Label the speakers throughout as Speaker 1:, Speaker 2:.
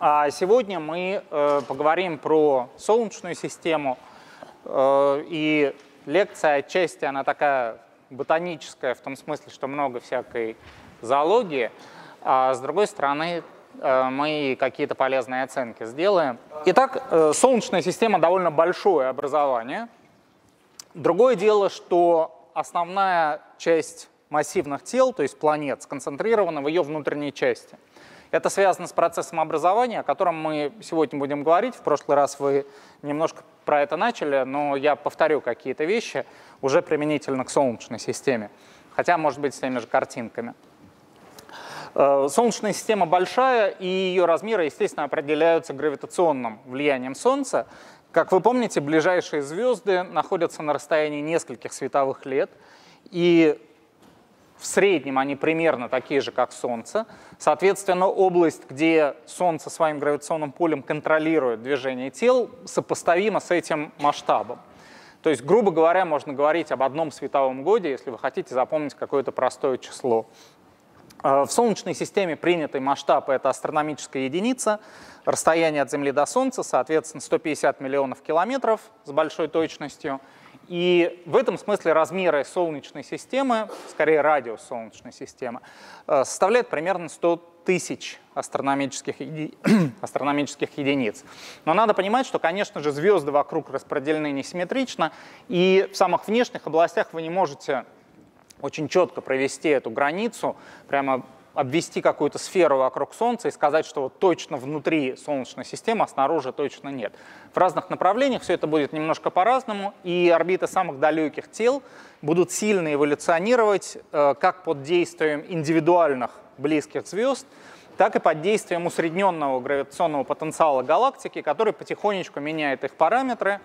Speaker 1: А сегодня мы э, поговорим про Солнечную систему. Э, и лекция отчасти она такая ботаническая, в том смысле, что много всякой зоологии. А с другой стороны, э, мы какие-то полезные оценки сделаем. Итак, Солнечная система довольно большое образование. Другое дело, что основная часть массивных тел, то есть планет, сконцентрирована в ее внутренней части – это связано с процессом образования, о котором мы сегодня будем говорить. В прошлый раз вы немножко про это начали, но я повторю какие-то вещи уже применительно к Солнечной системе, хотя, может быть, с теми же картинками. Э, Солнечная система большая, и ее размеры, естественно, определяются гравитационным влиянием Солнца. Как вы помните, ближайшие звезды находятся на расстоянии нескольких световых лет, и в среднем они примерно такие же, как Солнце. Соответственно, область, где Солнце своим гравитационным полем контролирует движение тел, сопоставима с этим масштабом. То есть, грубо говоря, можно говорить об одном световом годе, если вы хотите запомнить какое-то простое число. Э, в Солнечной системе принятый масштаб — это астрономическая единица, расстояние от Земли до Солнца, соответственно, 150 миллионов километров с большой точностью — и в этом смысле размеры Солнечной системы, скорее радиус Солнечной системы, э, составляет примерно 100 тысяч астрономических, еди... астрономических единиц. Но надо понимать, что, конечно же, звезды вокруг распределены несимметрично, и в самых внешних областях вы не можете очень четко провести эту границу, прямо обвести какую-то сферу вокруг Солнца и сказать, что вот точно внутри Солнечной системы, а снаружи точно нет. В разных направлениях все это будет немножко по-разному, и орбиты самых далеких тел будут сильно эволюционировать э, как под действием индивидуальных близких звезд, так и под действием усредненного гравитационного потенциала галактики, который потихонечку меняет их параметры.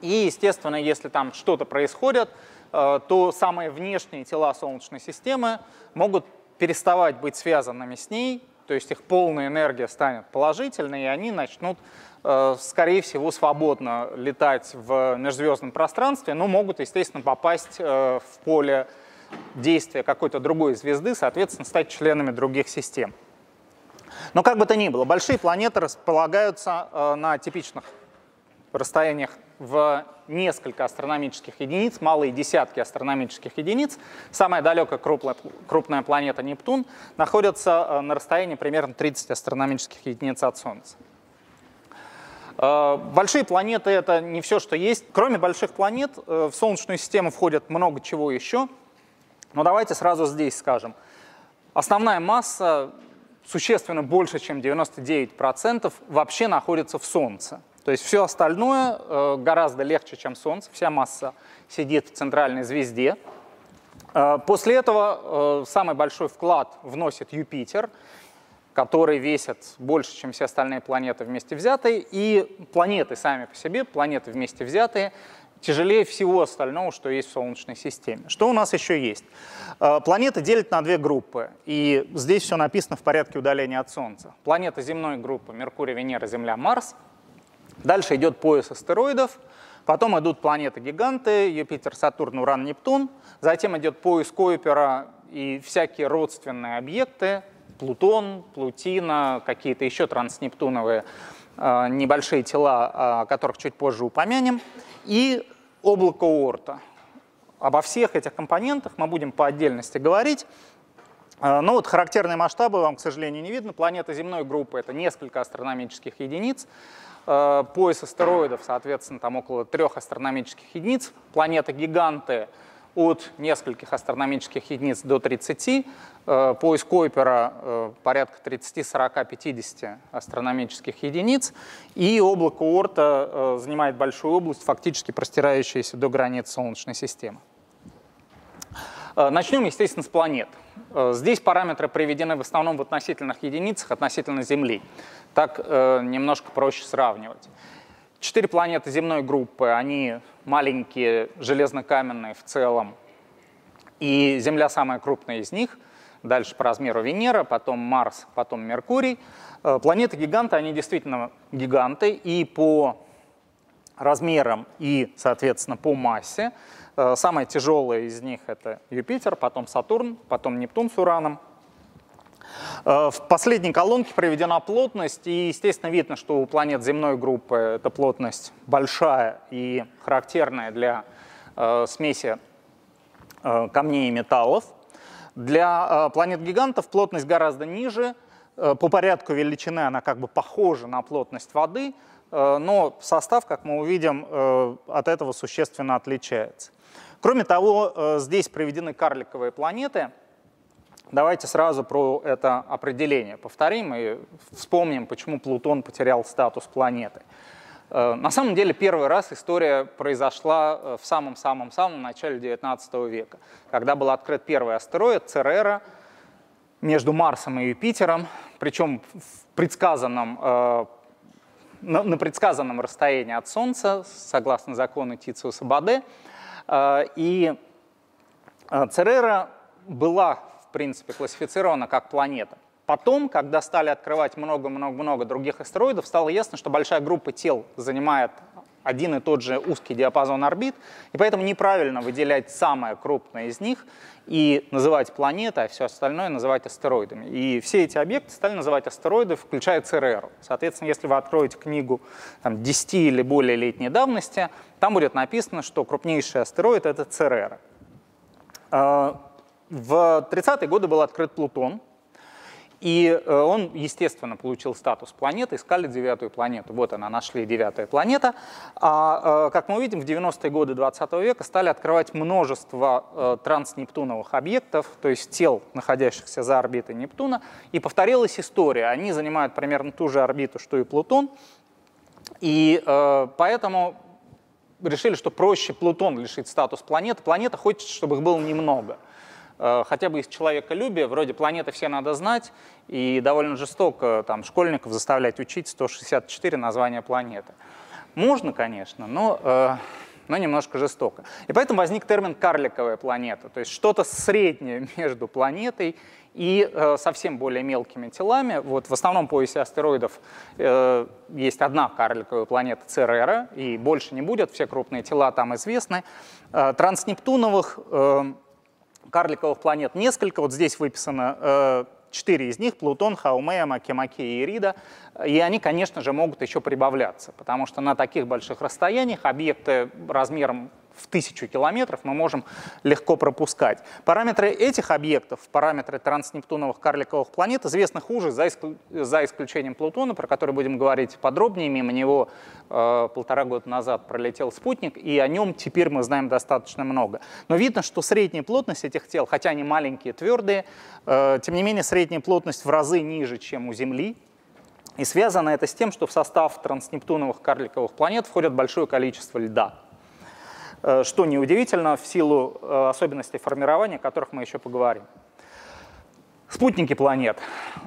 Speaker 1: И, естественно, если там что-то происходит, э, то самые внешние тела Солнечной системы могут переставать быть связанными с ней, то есть их полная энергия станет положительной, и они начнут, э, скорее всего, свободно летать в межзвездном пространстве, но могут, естественно, попасть э, в поле действия какой-то другой звезды, соответственно, стать членами других систем. Но как бы то ни было, большие планеты располагаются э, на типичных расстояниях в несколько астрономических единиц, малые десятки астрономических единиц. Самая далекая крупная, крупная планета Нептун находится э, на расстоянии примерно 30 астрономических единиц от Солнца. Э, большие планеты — это не все, что есть. Кроме больших планет, э, в Солнечную систему входит много чего еще. Но давайте сразу здесь скажем. Основная масса, существенно больше, чем 99%, вообще находится в Солнце. То есть все остальное э, гораздо легче, чем Солнце, вся масса сидит в центральной звезде. Э, после этого э, самый большой вклад вносит Юпитер, который весит больше, чем все остальные планеты вместе взятые, и планеты сами по себе, планеты вместе взятые, тяжелее всего остального, что есть в Солнечной системе. Что у нас еще есть? Планеты делят на две группы, и здесь все написано в порядке удаления от Солнца. Планета земной группы Меркурий, Венера, Земля, Марс – Дальше идет пояс астероидов, потом идут планеты-гиганты, Юпитер, Сатурн, Уран, Нептун, затем идет пояс Койпера и всякие родственные объекты, Плутон, Плутина, какие-то еще транснептуновые э, небольшие тела, о которых чуть позже упомянем, и облако Оорта. Обо всех этих компонентах мы будем по отдельности говорить. Э, ну вот характерные масштабы вам, к сожалению, не видно. Планета земной группы — это несколько астрономических единиц. Э, пояс астероидов, соответственно, там около трех астрономических единиц, планеты-гиганты от нескольких астрономических единиц до 30, э, пояс Койпера э, порядка 30, 40, 50 астрономических единиц, и облако Орта занимает большую область, фактически простирающуюся до границ Солнечной системы. Начнем, естественно, с планет. Здесь параметры приведены в основном в относительных единицах относительно Земли. Так э, немножко проще сравнивать. Четыре планеты земной группы, они маленькие, железнокаменные в целом. И Земля самая крупная из них. Дальше по размеру Венера, потом Марс, потом Меркурий. Э, планеты-гиганты, они действительно гиганты. И по размерам, и, соответственно, по массе. Э, самая тяжелая из них — это Юпитер, потом Сатурн, потом Нептун с Ураном — В последней колонке приведена плотность, и, естественно, видно, что у планет земной группы эта плотность большая и характерная для смеси камней и металлов. Для планет-гигантов плотность гораздо ниже, по порядку величины она как бы похожа на плотность воды, но состав, как мы увидим, от этого существенно отличается. Кроме того, э, здесь приведены карликовые планеты. Давайте сразу про это определение повторим и вспомним, почему Плутон потерял статус планеты. Э, на самом деле первый раз история произошла э, в самом-самом-самом начале XIX века, когда был открыт первый астероид Церера между Марсом и Юпитером, причем в предсказанном, на предсказанном расстоянии от Солнца, согласно закону Тициуса-Баде, а, и Церера была, принципе, классифицирована как планета. Потом, когда стали открывать много-много-много других астероидов, стало ясно, что большая группа тел занимает один и тот же узкий диапазон орбит, и поэтому неправильно выделять самое крупное из них и называть планетой, а все остальное называть астероидами. И все эти объекты стали называть астероиды, включая ЦРР. Соответственно, если вы откроете книгу там, 10 или более летней давности, там будет написано, что крупнейший астероид — это ЦРР. В 30-е годы был открыт Плутон, и э, он, естественно, получил статус планеты, искали девятую планету. Вот она, нашли девятая планета. А, э, как мы увидим, в 90-е годы 20 века стали открывать множество э, транснептуновых объектов, то есть тел, находящихся за орбитой Нептуна. И повторилась история. Они занимают примерно ту же орбиту, что и Плутон. И поэтому решили, что проще Плутон лишить статус планеты. Планета хочет, чтобы их было немного – хотя бы из человеколюбия, вроде планеты все надо знать, и довольно жестоко там, школьников заставлять учить 164 названия планеты. Можно, конечно, но, э, но немножко жестоко. И поэтому возник термин «карликовая планета», то есть что-то среднее между планетой и э, совсем более мелкими телами. Вот в основном поясе астероидов э, есть одна карликовая планета Церера, и больше не будет, все крупные тела там известны. Э, транснептуновых э, карликовых планет несколько. Вот здесь выписано э, четыре из них, Плутон, Хаумея, Макемаки и Ирида, и они, конечно же, могут еще прибавляться, потому что на таких больших расстояниях объекты размером в тысячу километров мы можем легко пропускать. Параметры этих объектов, параметры транснептуновых карликовых планет известны хуже, за, исклю... за исключением Плутона, про который будем говорить подробнее. Мимо него э, полтора года назад пролетел спутник, и о нем теперь мы знаем достаточно много. Но видно, что средняя плотность этих тел, хотя они маленькие, твердые, э, тем не менее средняя плотность в разы ниже, чем у Земли, и связано это с тем, что в состав транснептуновых карликовых планет входит большое количество льда. Э, что неудивительно в силу э, особенностей формирования, о которых мы еще поговорим. Спутники планет.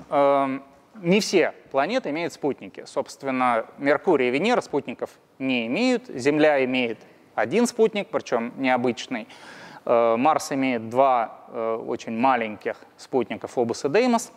Speaker 1: Эм, не все планеты имеют спутники. Собственно, Меркурий и Венера спутников не имеют. Земля имеет один спутник, причем необычный. Э, Марс имеет два очень маленьких спутника Фобос и Деймос.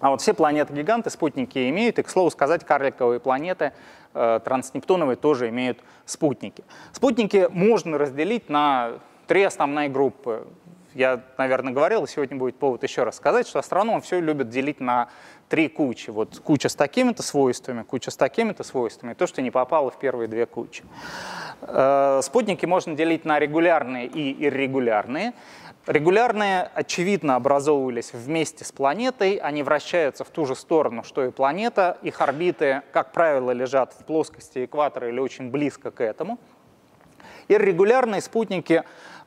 Speaker 1: А вот все планеты-гиганты спутники имеют, и, к слову сказать, карликовые планеты Э, транснептуновые тоже имеют спутники. Спутники можно разделить на три основные группы. Я, наверное, говорил, и сегодня будет повод еще раз сказать, что астрономы все любят делить на три кучи. Вот куча с такими-то свойствами, куча с такими-то свойствами, то, что не попало в первые две кучи. Э, спутники можно делить на регулярные и иррегулярные. Регулярные, очевидно, образовывались вместе с планетой, они вращаются в ту же сторону, что и планета, их орбиты, как правило, лежат в плоскости экватора или очень близко к этому. Иррегулярные спутники,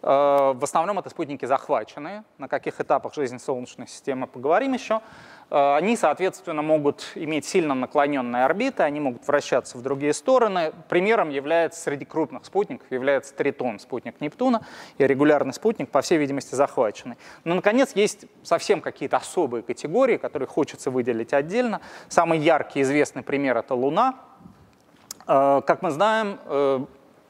Speaker 1: в основном это спутники захваченные, на каких этапах жизни Солнечной системы поговорим еще, Э, они, соответственно, могут иметь сильно наклоненные орбиты, они могут вращаться в другие стороны. Примером является среди крупных спутников является Тритон, спутник Нептуна, и регулярный спутник, по всей видимости, захваченный. Но, наконец, есть совсем какие-то особые категории, которые хочется выделить отдельно. Самый яркий известный пример — это Луна. Э, как мы знаем, э,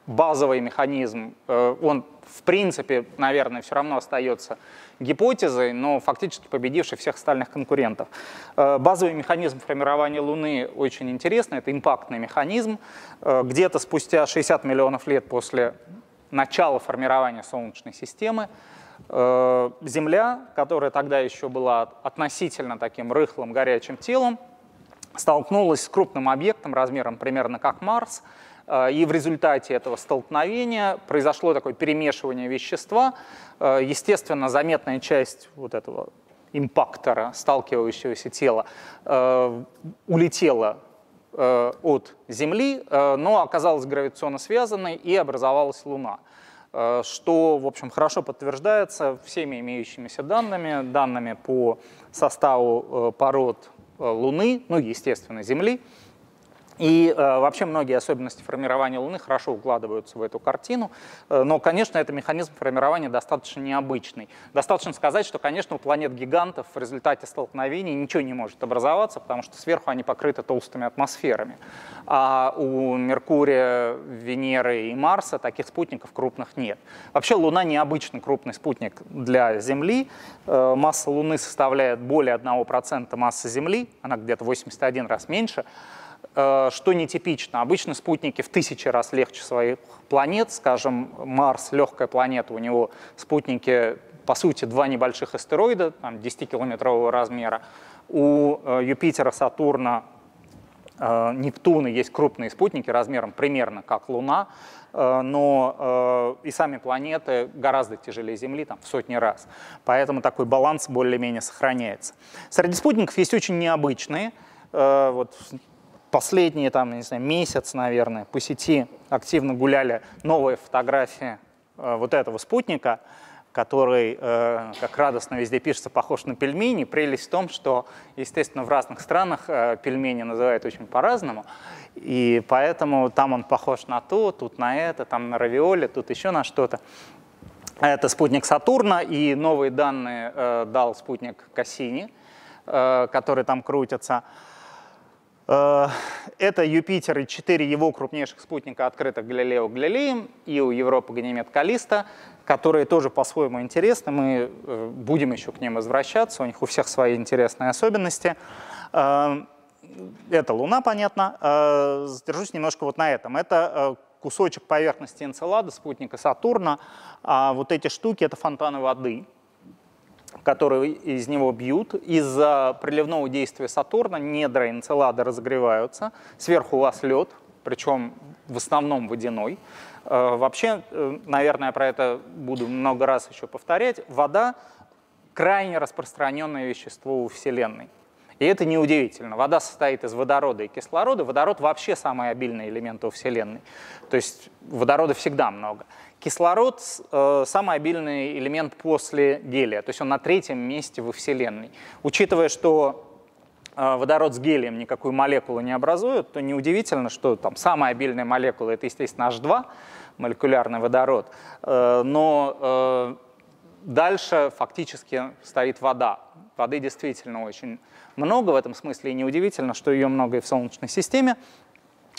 Speaker 1: базовый механизм, он в принципе, наверное, все равно остается гипотезой, но фактически победивший всех остальных конкурентов. Э, базовый механизм формирования Луны очень интересный, это импактный механизм. Э, где-то спустя 60 миллионов лет после начала формирования Солнечной системы Э, Земля, которая тогда еще была относительно таким рыхлым горячим телом, столкнулась с крупным объектом размером примерно как Марс, э, и в результате этого столкновения произошло такое перемешивание вещества. Э, естественно, заметная часть вот этого импактора, сталкивающегося тела, улетела от Земли, но оказалась гравитационно связанной и образовалась Луна. Э, что, в общем, хорошо подтверждается всеми имеющимися данными, данными по составу э, пород э, Луны, ну, естественно, Земли, и э, вообще многие особенности формирования Луны хорошо укладываются в эту картину, э, но, конечно, это механизм формирования достаточно необычный. Достаточно сказать, что, конечно, у планет-гигантов в результате столкновений ничего не может образоваться, потому что сверху они покрыты толстыми атмосферами. А у Меркурия, Венеры и Марса таких спутников крупных нет. Вообще Луна необычный крупный спутник для Земли. Э, масса Луны составляет более 1% массы Земли, она где-то 81 раз меньше. Э, что нетипично. Обычно спутники в тысячи раз легче своих планет. Скажем, Марс — легкая планета, у него спутники, по сути, два небольших астероида, там, 10-километрового размера. У э, Юпитера, Сатурна, э, Нептуна есть крупные спутники размером примерно как Луна, но и сами планеты гораздо тяжелее Земли, там, в сотни раз. Поэтому такой баланс более-менее сохраняется. Среди спутников есть очень необычные. Вот последние там, не знаю, месяц, наверное, по сети активно гуляли новые фотографии э, вот этого спутника, который, э, как радостно везде пишется, похож на пельмени. Прелесть в том, что, естественно, в разных странах э, пельмени называют очень по-разному, и поэтому там он похож на то, тут на это, там на равиоли, тут еще на что-то. Это спутник Сатурна, и новые данные э, дал спутник Кассини, э, который там крутится. Это Юпитер и четыре его крупнейших спутника открыто Галилео Галилеем у Европы Ганимед Калиста, которые тоже по-своему интересны. Мы э, будем еще к ним возвращаться, у них у всех свои интересные особенности. Э, это Луна, понятно. Задержусь немножко вот на этом. Это кусочек поверхности Энцелада, спутника Сатурна. А вот эти штуки — это фонтаны воды — которые из него бьют. Из-за приливного действия Сатурна недра Энцелада разогреваются. Сверху у вас лед, причем в основном водяной. Э, вообще, э, наверное, про это буду много раз еще повторять. Вода — крайне распространенное вещество у Вселенной. И это неудивительно. Вода состоит из водорода и кислорода. Водород вообще самый обильный элемент у Вселенной. То есть водорода всегда много. Кислород э, самый обильный элемент после гелия, то есть он на третьем месте во Вселенной. Учитывая, что э, водород с гелием никакую молекулу не образует, то неудивительно, что там самая обильная молекула это, естественно, H2, молекулярный водород. Э, но э, дальше фактически стоит вода. Воды действительно очень много в этом смысле, и неудивительно, что ее много и в Солнечной системе.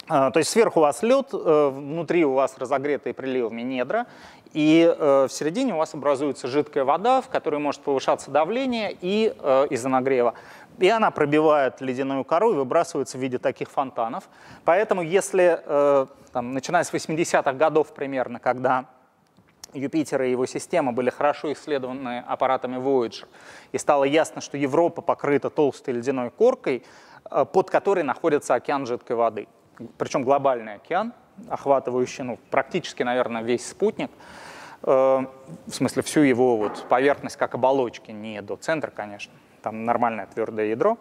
Speaker 1: А, то есть сверху у вас лед, э, внутри у вас разогретые приливами недра, и э, в середине у вас образуется жидкая вода, в которой может повышаться давление и э, из-за нагрева. И она пробивает ледяную кору и выбрасывается в виде таких фонтанов. Поэтому если, там, начиная с 80-х годов примерно, когда Юпитер и его система были хорошо исследованы аппаратами Voyager, и стало ясно, что Европа покрыта толстой ледяной коркой, под которой находится океан жидкой воды – причем глобальный океан, охватывающий ну, практически, наверное, весь спутник, э, в смысле всю его вот поверхность как оболочки, не до центра, конечно, там нормальное твердое ядро.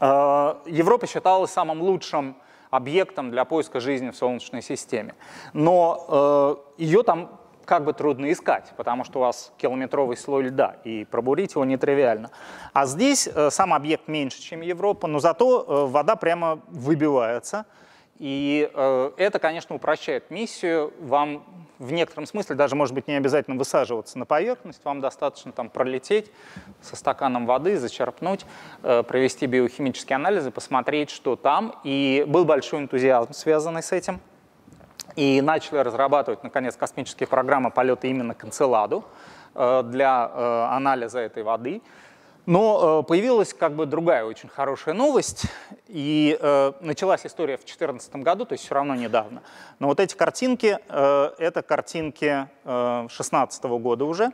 Speaker 1: Э, Европа считалась самым лучшим объектом для поиска жизни в Солнечной системе. Но э, ее там как бы трудно искать, потому что у вас километровый слой льда, и пробурить его нетривиально. А здесь э, сам объект меньше, чем Европа, но зато э, вода прямо выбивается. И э, это, конечно, упрощает миссию. Вам в некотором смысле даже, может быть, не обязательно высаживаться на поверхность, вам достаточно там пролететь со стаканом воды, зачерпнуть, провести биохимические анализы, посмотреть, что там. И был большой энтузиазм, связанный с этим и начали разрабатывать, наконец, космические программы полета именно к Энцеладу э, для э, анализа этой воды. Но э, появилась как бы другая очень хорошая новость, и началась история в 2014 году, то есть все равно недавно. Но вот эти картинки, это картинки 2016 года уже.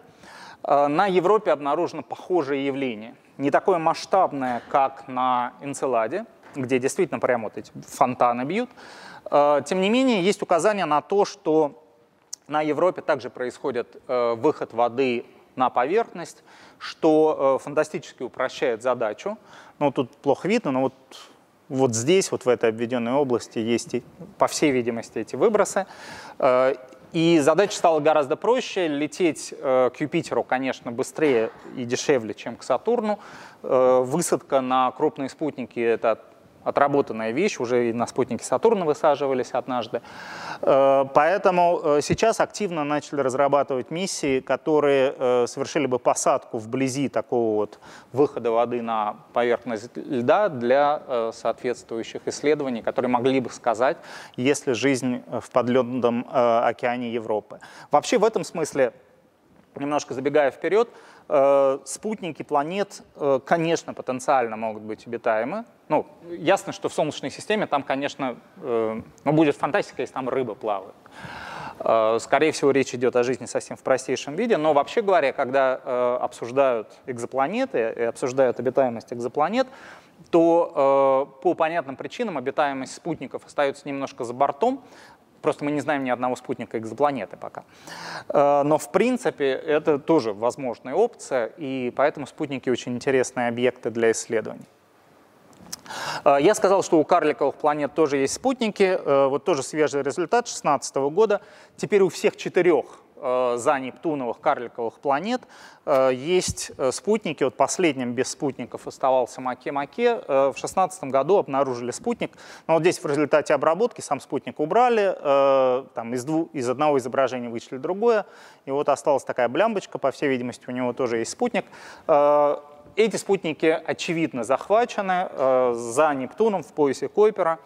Speaker 1: На Европе обнаружено похожее явление. Не такое масштабное, как на Энцеладе, где действительно прямо вот эти фонтаны бьют. Тем не менее, есть указания на то, что на Европе также происходит выход воды на поверхность, что фантастически упрощает задачу. Ну, тут плохо видно, но вот вот здесь, вот в этой обведенной области, есть, по всей видимости, эти выбросы. Э, и задача стала гораздо проще. Лететь э, к Юпитеру, конечно, быстрее и дешевле, чем к Сатурну. Э, высадка на крупные спутники — это отработанная вещь, уже и на спутнике Сатурна высаживались однажды. Э, поэтому э, сейчас активно начали разрабатывать миссии, которые э, совершили бы посадку вблизи такого вот выхода воды на поверхность льда для соответствующих исследований, которые могли бы сказать, есть ли жизнь в подледном океане Европы. Вообще в этом смысле, немножко забегая вперед, спутники планет, э, конечно, потенциально могут быть обитаемы. Ну, ясно, что в Солнечной системе там, конечно, э, ну, будет фантастика, если там рыба плавает. Скорее всего, речь идет о жизни совсем в простейшем виде, но вообще говоря, когда обсуждают экзопланеты и обсуждают обитаемость экзопланет, то по понятным причинам обитаемость спутников остается немножко за бортом, Просто мы не знаем ни одного спутника экзопланеты пока. Э, но в принципе это тоже возможная опция, и поэтому спутники очень интересные объекты для исследований. Э, я сказал, что у карликовых планет тоже есть спутники. Э, вот тоже свежий результат 2016 года. Теперь у всех четырех за Нептуновых карликовых планет э, есть э, спутники. Вот последним без спутников оставался Маке-Маке. В 2016 году обнаружили спутник. Но вот здесь в результате обработки сам спутник убрали. Там из, двух, из одного изображения вычли другое. И вот осталась такая блямбочка. По всей видимости, у него тоже есть спутник. Эти спутники, очевидно, захвачены за Нептуном в поясе Койпера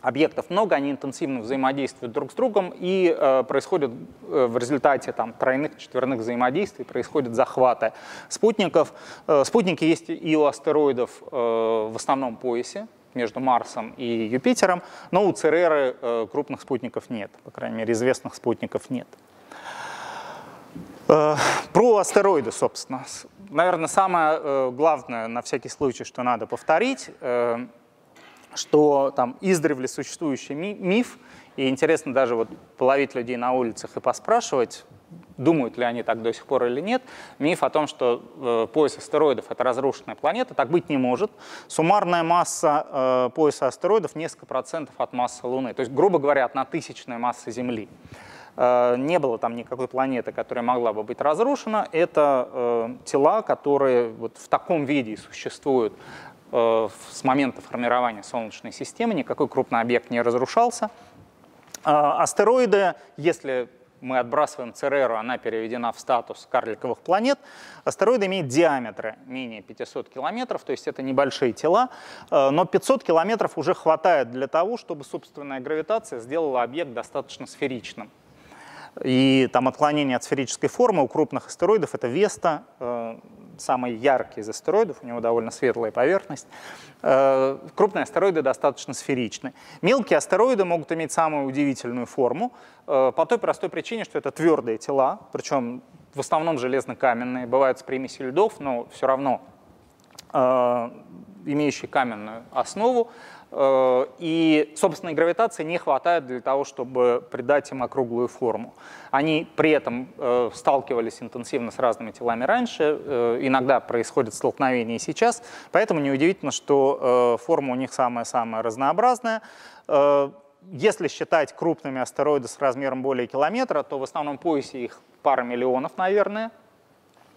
Speaker 1: объектов много, они интенсивно взаимодействуют друг с другом, и э, происходит э, в результате там, тройных, четверных взаимодействий, происходят захваты спутников. Э, спутники есть и у астероидов э, в основном поясе, между Марсом и Юпитером, но у Цереры э, крупных спутников нет, по крайней мере, известных спутников нет. Э, про астероиды, собственно. Наверное, самое э, главное, на всякий случай, что надо повторить, э, что там издревле существующий миф, и интересно даже вот половить людей на улицах и поспрашивать, думают ли они так до сих пор или нет, миф о том, что э, пояс астероидов — это разрушенная планета, так быть не может. Суммарная масса э, пояса астероидов — несколько процентов от массы Луны, то есть, грубо говоря, одна тысячная масса Земли. Э, не было там никакой планеты, которая могла бы быть разрушена. Это э, тела, которые вот в таком виде существуют с момента формирования Солнечной системы никакой крупный объект не разрушался. А, астероиды, если мы отбрасываем Цереру, она переведена в статус карликовых планет. Астероиды имеют диаметры менее 500 километров, то есть это небольшие тела, э, но 500 километров уже хватает для того, чтобы собственная гравитация сделала объект достаточно сферичным. И там отклонение от сферической формы у крупных астероидов это Веста, э, самый яркий из астероидов, у него довольно светлая поверхность. Э, крупные астероиды достаточно сферичны. Мелкие астероиды могут иметь самую удивительную форму э, по той простой причине, что это твердые тела, причем в основном железно-каменные, бывают с примесью льдов, но все равно имеющие каменную основу. Э, и собственной гравитации не хватает для того, чтобы придать им округлую форму. Они при этом э, сталкивались интенсивно с разными телами раньше, э, иногда происходит столкновение и сейчас, поэтому неудивительно, что форма у них самая-самая разнообразная. Если считать крупными астероиды с размером более километра, то в основном поясе их пара миллионов, наверное.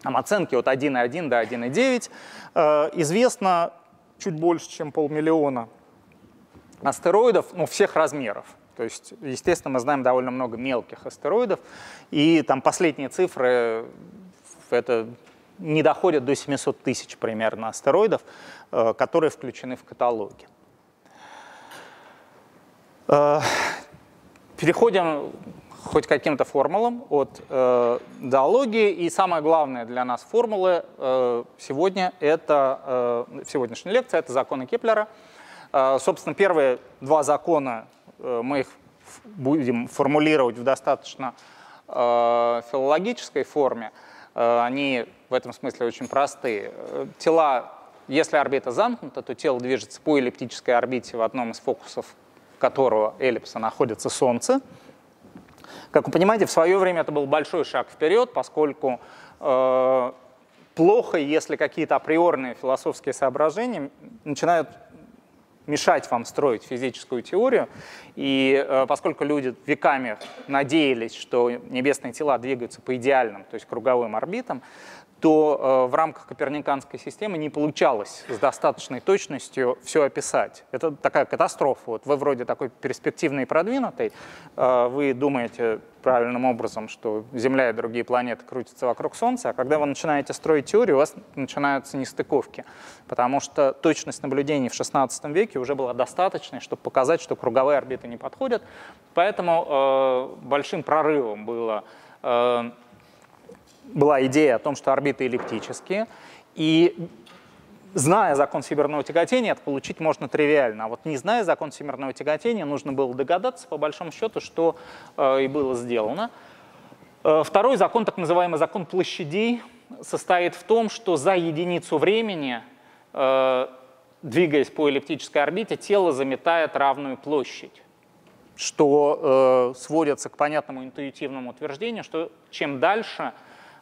Speaker 1: Там оценки от 1,1 до 1,9. Известно чуть больше, чем полмиллиона астероидов ну, всех размеров. То есть, естественно, мы знаем довольно много мелких астероидов, и там последние цифры это не доходят до 700 тысяч примерно астероидов, э, которые включены в каталоги. Э, переходим хоть каким-то формулам от э, зоологии. И самое главное для нас формулы э, сегодня это, э, в сегодняшней лекции, это законы Кеплера – собственно, первые два закона э, мы их будем формулировать в достаточно э, филологической форме. они в этом смысле очень простые. Тела, если орбита замкнута, то тело движется по эллиптической орбите, в одном из фокусов которого эллипса находится Солнце. Как вы понимаете, в свое время это был большой шаг вперед, поскольку э, плохо, если какие-то априорные философские соображения начинают мешать вам строить физическую теорию. И э, поскольку люди веками надеялись, что небесные тела двигаются по идеальным, то есть круговым орбитам, то э, в рамках коперниканской системы не получалось с достаточной точностью все описать. Это такая катастрофа. Вот вы вроде такой перспективный и продвинутый, э, вы думаете правильным образом, что Земля и другие планеты крутятся вокруг Солнца, а когда вы начинаете строить теорию, у вас начинаются нестыковки, потому что точность наблюдений в XVI веке уже была достаточной, чтобы показать, что круговые орбиты не подходят. Поэтому э, большим прорывом было э, была идея о том, что орбиты эллиптические, и зная закон всемирного тяготения, это получить можно тривиально. А вот не зная закон всемирного тяготения, нужно было догадаться, по большому счету, что э, и было сделано. Э, второй закон, так называемый закон площадей, состоит в том, что за единицу времени, э, двигаясь по эллиптической орбите, тело заметает равную площадь что э, сводится к понятному интуитивному утверждению, что чем дальше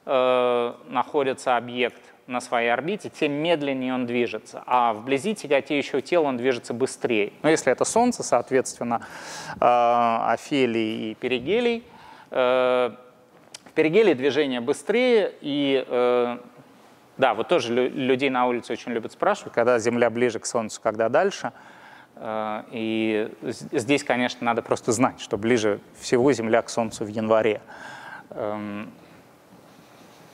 Speaker 1: э, находится объект на своей орбите, тем медленнее он движется. А вблизи тяготеющего тела он движется быстрее. Но если это Солнце, соответственно, э, Офелий и Перигелий, э, в Перигелии движение быстрее, и э, да, вот тоже людей на улице очень любят спрашивать, когда Земля ближе к Солнцу, когда дальше. Э, и здесь, конечно, надо просто знать, что ближе всего Земля к Солнцу в январе. Эм,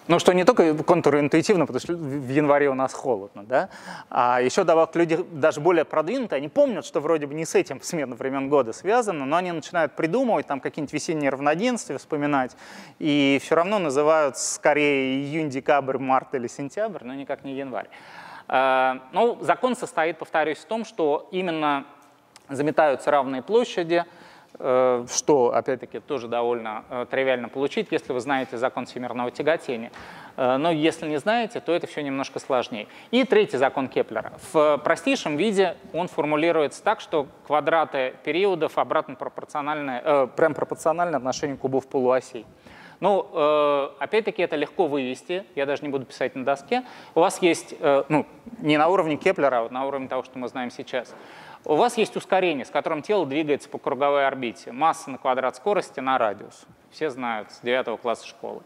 Speaker 1: ну, что не только контринтуитивно, потому что в январе у нас холодно, да, а еще добавок люди даже более продвинутые, они помнят, что вроде бы не с этим смена времен года связано, но они начинают придумывать там какие-нибудь весенние равноденствия, вспоминать, и все равно называют скорее июнь, декабрь, март или сентябрь, но никак не январь. А, ну, закон состоит, повторюсь, в том, что именно заметаются равные площади, что, опять-таки, тоже довольно э, тривиально получить, если вы знаете закон всемирного тяготения. Э, но если не знаете, то это все немножко сложнее. И третий закон Кеплера. В простейшем виде он формулируется так, что квадраты периодов обратно пропорциональны, э, прям пропорциональны отношению кубов полуосей. Ну, э, опять-таки, это легко вывести, я даже не буду писать на доске. У вас есть, э, ну, не на уровне Кеплера, а вот на уровне того, что мы знаем сейчас. У вас есть ускорение, с которым тело двигается по круговой орбите. Масса на квадрат скорости на радиус. Все знают с 9 класса школы.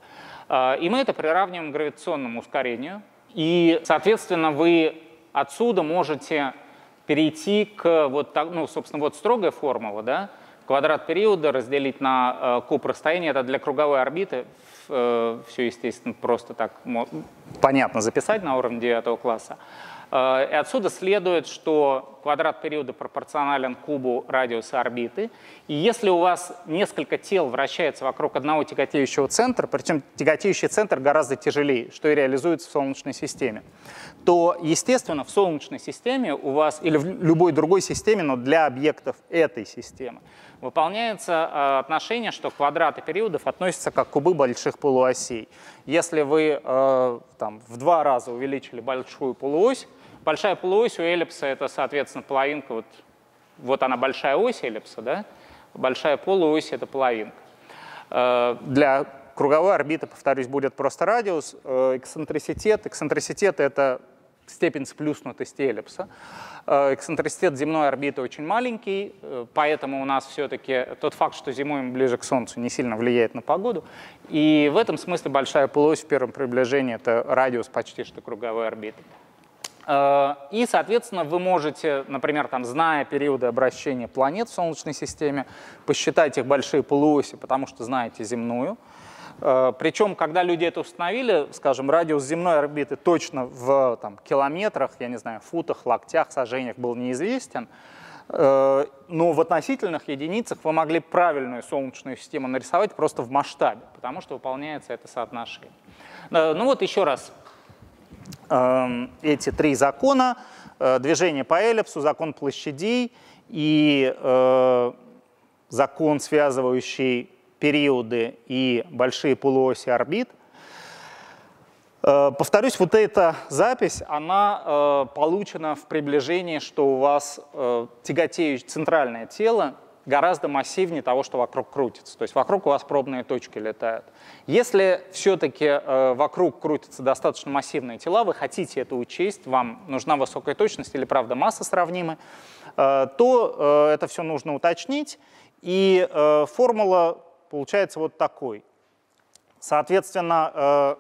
Speaker 1: А, и мы это приравниваем к гравитационному ускорению. И, соответственно, вы отсюда можете перейти к вот так, ну, собственно, вот строгая формула, да, квадрат периода разделить на э, куб расстояния, это для круговой орбиты, э, все, естественно, просто так понятно записать на уровне 9 класса. Э, и отсюда следует, что квадрат периода пропорционален кубу радиуса орбиты. И если у вас несколько тел вращается вокруг одного тяготеющего центра, причем тяготеющий центр гораздо тяжелее, что и реализуется в Солнечной системе, то, естественно, в Солнечной системе у вас, или в любой другой системе, но для объектов этой системы, выполняется э, отношение, что квадраты периодов относятся как кубы больших полуосей. Если вы э, там, в два раза увеличили большую полуось, Большая полуось у эллипса это, соответственно, половинка, вот, вот она большая ось эллипса, да? Большая полуось это половинка. Э, для круговой орбиты, повторюсь, будет просто радиус, э, эксцентриситет. Эксцентриситет — это степень сплюснутости эллипса. Э, эксцентриситет земной орбиты очень маленький, поэтому у нас все-таки тот факт, что зимой мы ближе к Солнцу, не сильно влияет на погоду. И в этом смысле большая полуось в первом приближении — это радиус почти что круговой орбиты. Э, и, соответственно, вы можете, например, там, зная периоды обращения планет в Солнечной системе, посчитать их большие полуоси, потому что знаете земную. Э, Причем, когда люди это установили, скажем, радиус земной орбиты точно в там, километрах, я не знаю, футах, локтях, сажениях был неизвестен, э, но в относительных единицах вы могли правильную Солнечную систему нарисовать просто в масштабе, потому что выполняется это соотношение. Ну вот еще раз, эти три закона, э, движение по эллипсу, закон площадей и э, закон, связывающий периоды и большие полуоси орбит. Э, повторюсь, вот эта запись, она получена в приближении, что у вас тяготеющее центральное тело гораздо массивнее того, что вокруг крутится. То есть вокруг у вас пробные точки летают. Если все-таки э, вокруг крутятся достаточно массивные тела, вы хотите это учесть, вам нужна высокая точность или, правда, масса сравнимы, э, то э, это все нужно уточнить. И э, формула получается вот такой. Соответственно, э,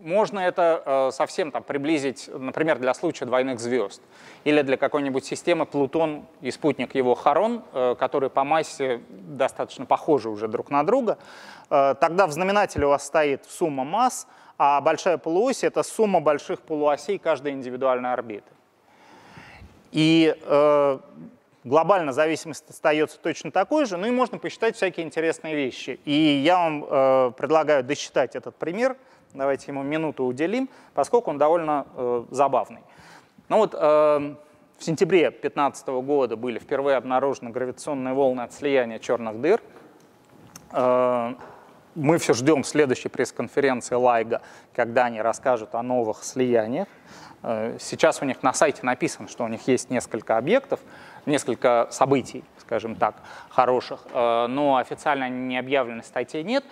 Speaker 1: можно это э, совсем там, приблизить, например, для случая двойных звезд или для какой-нибудь системы Плутон и спутник его Харон, э, которые по массе достаточно похожи уже друг на друга. Э, тогда в знаменателе у вас стоит сумма масс, а большая полуось — это сумма больших полуосей каждой индивидуальной орбиты. И э, глобально зависимость остается точно такой же, ну и можно посчитать всякие интересные вещи. И я вам э, предлагаю досчитать этот пример — Давайте ему минуту уделим, поскольку он довольно э, забавный. Ну вот э, в сентябре 2015 года были впервые обнаружены гравитационные волны от слияния черных дыр. Э, мы все ждем следующей пресс-конференции Лайга, когда они расскажут о новых слияниях. Э, сейчас у них на сайте написано, что у них есть несколько объектов, несколько событий, скажем так, хороших, э, но официально не объявленной статей нет.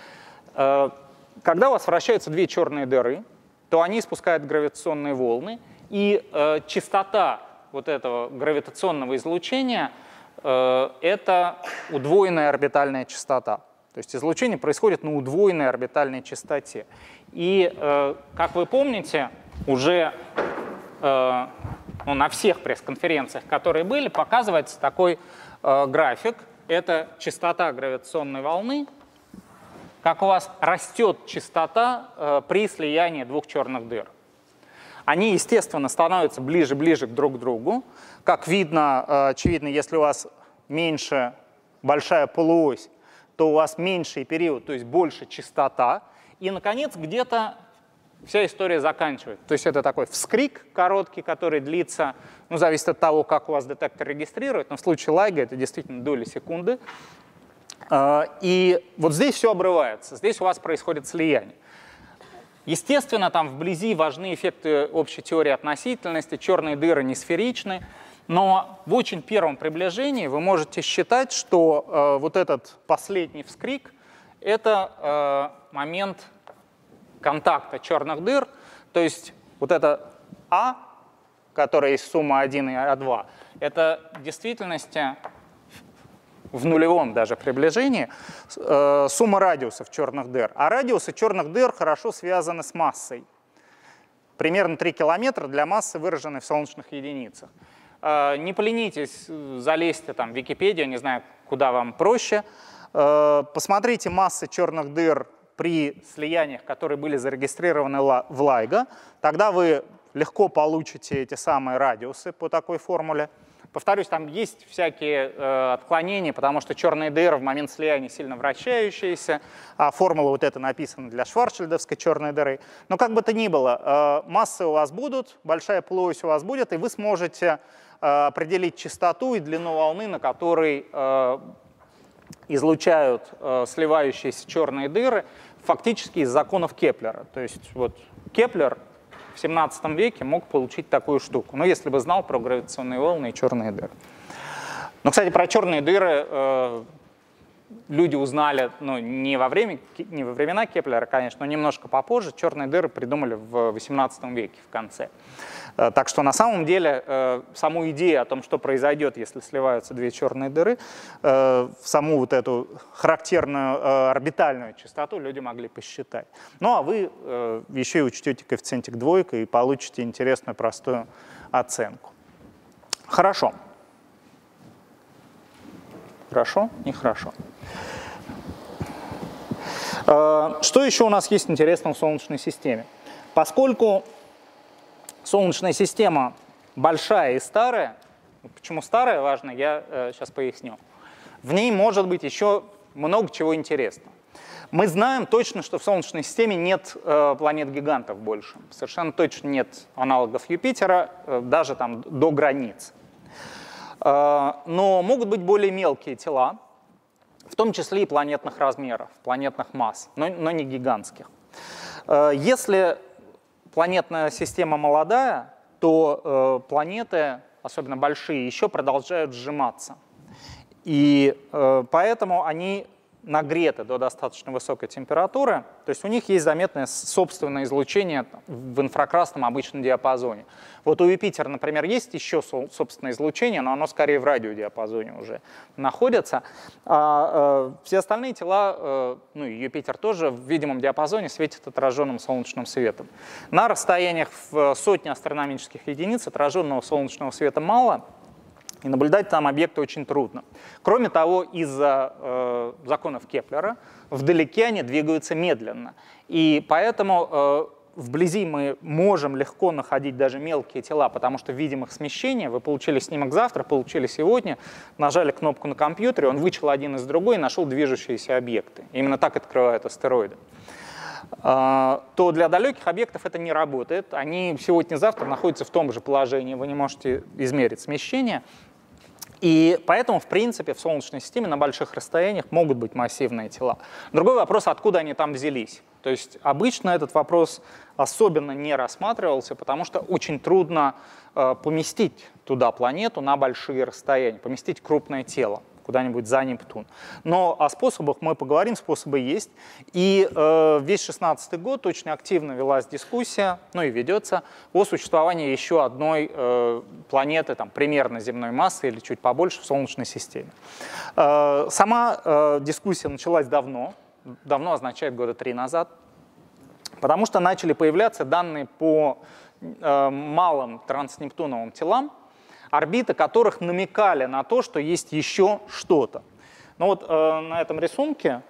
Speaker 1: Когда у вас вращаются две черные дыры, то они испускают гравитационные волны, и э, частота вот этого гравитационного излучения э, это удвоенная орбитальная частота. То есть излучение происходит на удвоенной орбитальной частоте. И, э, как вы помните, уже э, ну, на всех пресс-конференциях, которые были, показывается такой э, график. Это частота гравитационной волны как у вас растет частота э, при слиянии двух черных дыр. Они, естественно, становятся ближе-ближе друг к другу. Как видно, э, очевидно, если у вас меньше большая полуось, то у вас меньший период, то есть больше частота. И, наконец, где-то вся история заканчивается. То есть это такой вскрик короткий, который длится, ну, зависит от того, как у вас детектор регистрирует, но в случае лайга это действительно доли секунды. А, и вот здесь все обрывается, здесь у вас происходит слияние. Естественно, там вблизи важны эффекты общей теории относительности, черные дыры не сферичны, но в очень первом приближении вы можете считать, что э, вот этот последний вскрик — это э, момент контакта черных дыр, то есть вот это А, которая есть сумма 1 и А2, это в действительности в нулевом даже приближении э, сумма радиусов черных дыр. А радиусы черных дыр хорошо связаны с массой. Примерно 3 километра для массы выражены в солнечных единицах. Э, не поленитесь, залезьте там в Википедию, не знаю, куда вам проще. Э, посмотрите массы черных дыр при слияниях, которые были зарегистрированы в LIGO. Тогда вы легко получите эти самые радиусы по такой формуле. Повторюсь, там есть всякие э, отклонения, потому что черные дыры в момент слияния сильно вращающиеся, а формула вот эта написана для Шварцшильдовской черной дыры. Но как бы то ни было, э, массы у вас будут, большая плоть у вас будет, и вы сможете э, определить частоту и длину волны, на которой э, излучают э, сливающиеся черные дыры, фактически из законов Кеплера. То есть вот Кеплер в 17 веке мог получить такую штуку. Ну, если бы знал про гравитационные волны и черные дыры. Но, кстати, про черные дыры э, люди узнали ну, не, во время, не во времена Кеплера, конечно, но немножко попозже. Черные дыры придумали в 18 веке в конце. Э, так что на самом деле э, саму идею о том, что произойдет, если сливаются две черные дыры, э, саму вот эту характерную орбитальную частоту люди могли посчитать. Ну а вы еще и учтете коэффициентик двойка и получите интересную простую оценку. Хорошо. Хорошо? Нехорошо. Что еще у нас есть интересного в Солнечной системе? Поскольку Солнечная система большая и старая. Почему старая важно, я э, сейчас поясню. В ней может быть еще много чего интересного. Мы знаем точно, что в Солнечной системе нет э, планет-гигантов больше. Совершенно точно нет аналогов Юпитера, э, даже там до границ. Э, но могут быть более мелкие тела, в том числе и планетных размеров, планетных масс, но, но не гигантских. Э, если планетная система молодая, то э, планеты, особенно большие, еще продолжают сжиматься. И э, поэтому они нагреты до достаточно высокой температуры, то есть у них есть заметное собственное излучение в инфракрасном обычном диапазоне. Вот у Юпитера, например, есть еще собственное излучение, но оно скорее в радиодиапазоне уже находится. А э, все остальные тела, э, ну и Юпитер тоже в видимом диапазоне светит отраженным солнечным светом. На расстояниях в сотни астрономических единиц отраженного солнечного света мало, и наблюдать там объекты очень трудно. Кроме того, из-за э, законов Кеплера вдалеке они двигаются медленно. И поэтому э, вблизи мы можем легко находить даже мелкие тела, потому что видим их смещение. Вы получили снимок завтра, получили сегодня, нажали кнопку на компьютере, он вычел один из другой и нашел движущиеся объекты. Именно так открывают астероиды. А, то для далеких объектов это не работает. Они сегодня-завтра находятся в том же положении, вы не можете измерить смещение, и поэтому, в принципе, в Солнечной системе на больших расстояниях могут быть массивные тела. Другой вопрос, откуда они там взялись. То есть обычно этот вопрос особенно не рассматривался, потому что очень трудно э, поместить туда планету на большие расстояния, поместить крупное тело куда-нибудь за Нептун. Но о способах мы поговорим, способы есть. И э, весь 16 год очень активно велась дискуссия, ну и ведется, о существовании еще одной э, планеты, там, примерно земной массы или чуть побольше в Солнечной системе. Э, сама э, дискуссия началась давно, давно означает года три назад, потому что начали появляться данные по э, малым транснептуновым телам, орбиты которых намекали на то, что есть еще что-то. Ну вот э, на этом рисунке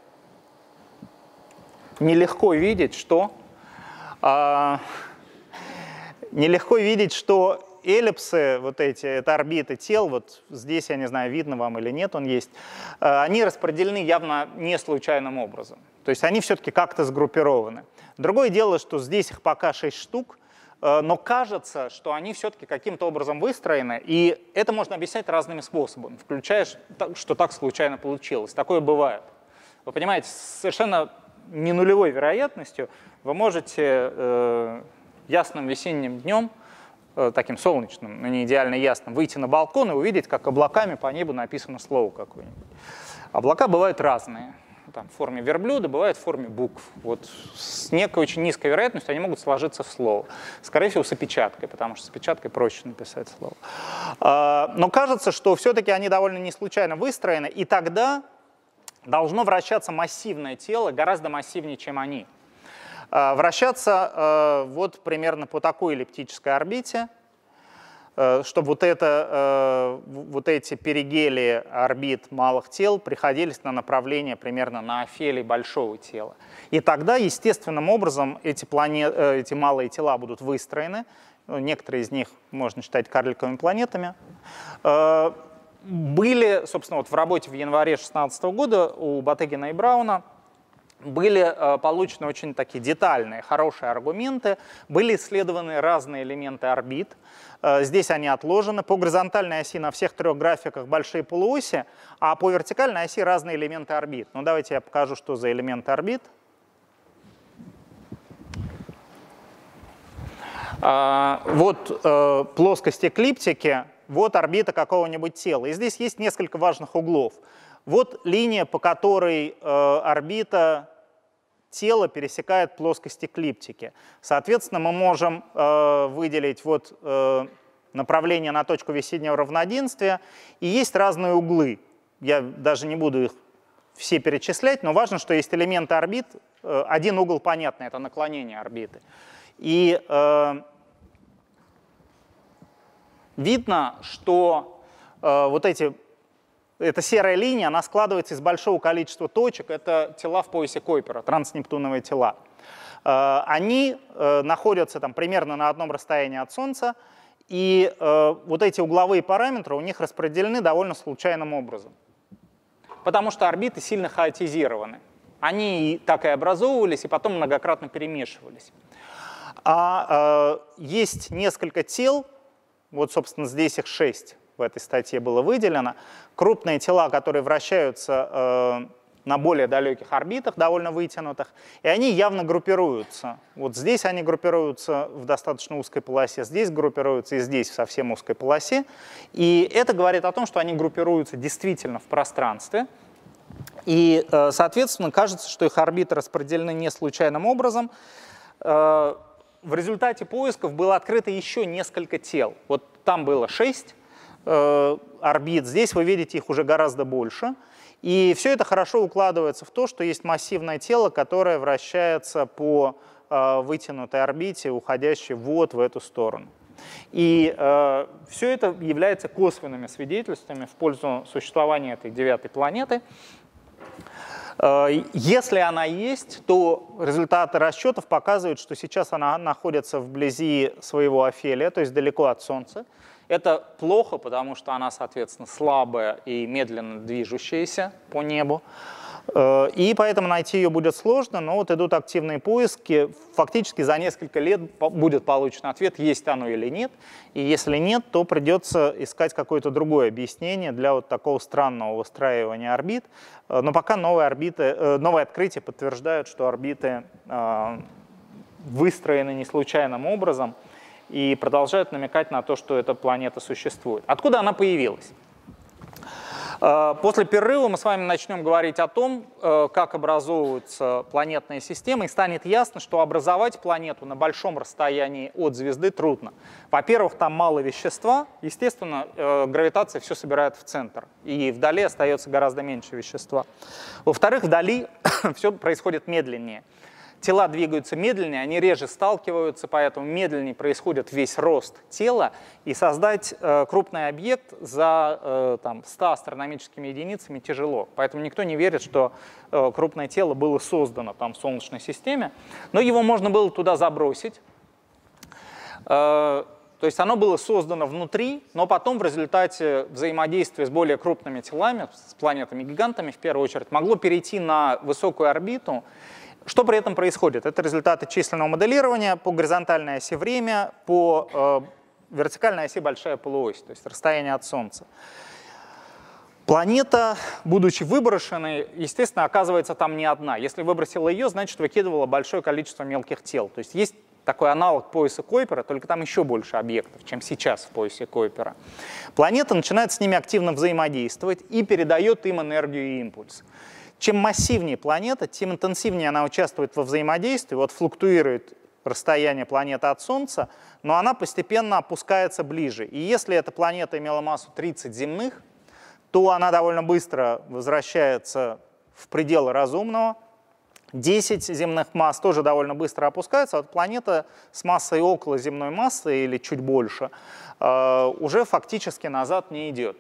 Speaker 1: нелегко видеть, что э, нелегко видеть, что эллипсы, вот эти, это орбиты тел, вот здесь, я не знаю, видно вам или нет, он есть, э, они распределены явно не случайным образом. То есть они все-таки как-то сгруппированы. Другое дело, что здесь их пока 6 штук, но кажется, что они все-таки каким-то образом выстроены, и это можно объяснять разными способами, включая, что так случайно получилось. Такое бывает. Вы понимаете, совершенно не нулевой вероятностью вы можете э, ясным весенним днем, э, таким солнечным, но не идеально ясным, выйти на балкон и увидеть, как облаками по небу написано слово какое-нибудь. Облака бывают разные там, в форме верблюда, бывает в форме букв. Вот с некой очень низкой вероятностью они могут сложиться в слово. Скорее всего, с опечаткой, потому что с опечаткой проще написать слово. А, но кажется, что все-таки они довольно не случайно выстроены, и тогда должно вращаться массивное тело, гораздо массивнее, чем они. А, вращаться а, вот примерно по такой эллиптической орбите – Э, чтобы вот, это, э, вот эти перигелии орбит малых тел приходились на направление примерно на афелий большого тела. И тогда естественным образом эти, планет, э, эти малые тела будут выстроены, ну, некоторые из них можно считать карликовыми планетами, были, собственно, вот в работе в январе 2016 года у Батегина и Брауна были получены очень такие детальные, хорошие аргументы, были исследованы разные элементы орбит, Э, здесь они отложены. По горизонтальной оси на всех трех графиках большие полуоси, а по вертикальной оси разные элементы орбит. Ну давайте я покажу, что за элементы орбит. А, вот э, плоскость эклиптики, вот орбита какого-нибудь тела. И здесь есть несколько важных углов. Вот линия, по которой э, орбита тело пересекает плоскость эклиптики. Соответственно, мы можем э, выделить вот, э, направление на точку весеннего равноденствия, и есть разные углы. Я даже не буду их все перечислять, но важно, что есть элементы орбит. Э, один угол понятный, это наклонение орбиты. И э, видно, что э, вот эти эта серая линия, она складывается из большого количества точек. Это тела в поясе Койпера, транснептуновые тела. Э, они э, находятся там примерно на одном расстоянии от Солнца, и э, вот эти угловые параметры у них распределены довольно случайным образом. Потому что орбиты сильно хаотизированы. Они так и образовывались, и потом многократно перемешивались. А есть несколько тел, вот, собственно, здесь их шесть, в этой статье было выделено. Крупные тела, которые вращаются э, на более далеких орбитах, довольно вытянутых, и они явно группируются. Вот здесь они группируются в достаточно узкой полосе, здесь группируются и здесь в совсем узкой полосе. И это говорит о том, что они группируются действительно в пространстве, и, э, соответственно, кажется, что их орбиты распределены не случайным образом. Э, в результате поисков было открыто еще несколько тел. Вот там было шесть орбит, здесь вы видите их уже гораздо больше. И все это хорошо укладывается в то, что есть массивное тело, которое вращается по вытянутой орбите, уходящей вот в эту сторону. И э, все это является косвенными свидетельствами в пользу существования этой девятой планеты. Э, если она есть, то результаты расчетов показывают, что сейчас она находится вблизи своего афелия, то есть далеко от Солнца. Это плохо, потому что она, соответственно, слабая и медленно движущаяся по небу. Э, и поэтому найти ее будет сложно, но вот идут активные поиски. Фактически за несколько лет будет получен ответ, есть оно или нет. И если нет, то придется искать какое-то другое объяснение для вот такого странного выстраивания орбит. Э, но пока новые, орбиты, э, новые открытия подтверждают, что орбиты выстроены не случайным образом и продолжают намекать на то, что эта планета существует. Откуда она появилась? Э, после перерыва мы с вами начнем говорить о том, э, как образовываются планетные системы, и станет ясно, что образовать планету на большом расстоянии от звезды трудно. Во-первых, там мало вещества, естественно, э, гравитация все собирает в центр, и вдали остается гораздо меньше вещества. Во-вторых, вдали все происходит медленнее тела двигаются медленнее, они реже сталкиваются, поэтому медленнее происходит весь рост тела, и создать э, крупный объект за э, там, 100 астрономическими единицами тяжело. Поэтому никто не верит, что э, крупное тело было создано там, в Солнечной системе, но его можно было туда забросить. Э, то есть оно было создано внутри, но потом в результате взаимодействия с более крупными телами, с планетами-гигантами в первую очередь, могло перейти на высокую орбиту, что при этом происходит? Это результаты численного моделирования по горизонтальной оси время, по э, вертикальной оси большая полуось, то есть расстояние от Солнца. Планета, будучи выброшенной, естественно, оказывается там не одна. Если выбросила ее, значит, выкидывала большое количество мелких тел. То есть есть такой аналог пояса Койпера, только там еще больше объектов, чем сейчас в поясе Койпера. Планета начинает с ними активно взаимодействовать и передает им энергию и импульс. Чем массивнее планета, тем интенсивнее она участвует во взаимодействии, вот флуктуирует расстояние планеты от Солнца, но она постепенно опускается ближе. И если эта планета имела массу 30 земных, то она довольно быстро возвращается в пределы разумного. 10 земных масс тоже довольно быстро опускаются, а вот планета с массой около земной массы или чуть больше э, уже фактически назад не идет.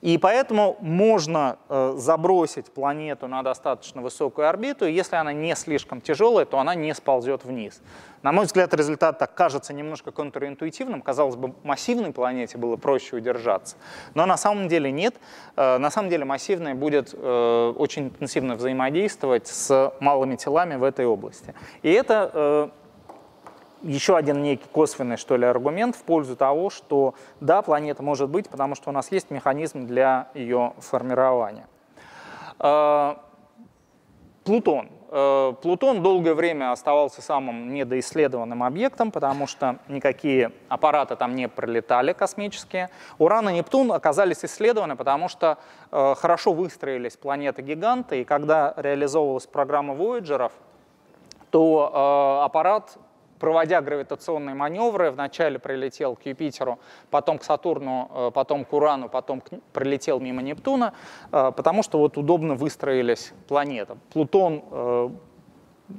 Speaker 1: И поэтому можно э, забросить планету на достаточно высокую орбиту, и если она не слишком тяжелая, то она не сползет вниз. На мой взгляд, результат так кажется немножко контринтуитивным. Казалось бы, массивной планете было проще удержаться. Но на самом деле нет. Э, на самом деле массивная будет э, очень интенсивно взаимодействовать с малыми телами в этой области. И это еще один некий косвенный, что ли, аргумент в пользу того, что да, планета может быть, потому что у нас есть механизм для ее формирования. Э, Плутон. Э, Плутон долгое время оставался самым недоисследованным объектом, потому что никакие аппараты там не пролетали космические. Уран и Нептун оказались исследованы, потому что э, хорошо выстроились планеты-гиганты, и когда реализовывалась программа Voyager, то аппарат проводя гравитационные маневры, вначале прилетел к Юпитеру, потом к Сатурну, э, потом к Урану, потом прилетел мимо Нептуна, э, потому что вот удобно выстроились планеты. Плутон э,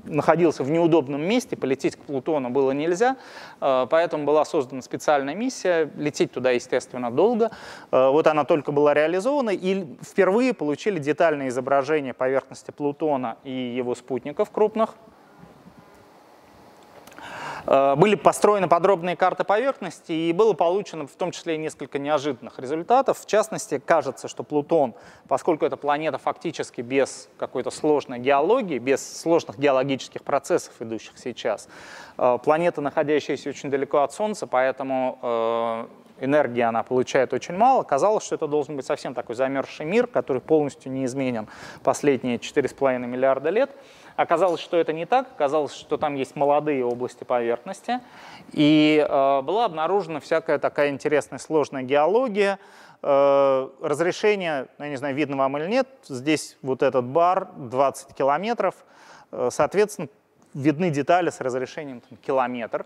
Speaker 1: находился в неудобном месте, полететь к Плутону было нельзя, поэтому была создана специальная миссия, лететь туда, естественно, долго. Вот она только была реализована, и впервые получили детальное изображение поверхности Плутона и его спутников крупных, были построены подробные карты поверхности, и было получено в том числе несколько неожиданных результатов. В частности, кажется, что Плутон, поскольку это планета фактически без какой-то сложной геологии, без сложных геологических процессов, идущих сейчас, э, планета, находящаяся очень далеко от Солнца, поэтому э, энергии она получает очень мало. Казалось, что это должен быть совсем такой замерзший мир, который полностью не изменен последние 4,5 миллиарда лет. Оказалось, что это не так. Оказалось, что там есть молодые области поверхности. И э, была обнаружена всякая такая интересная сложная геология. Э, разрешение, я не знаю, видно вам или нет, здесь вот этот бар 20 километров. Э, соответственно, видны детали с разрешением там, километр.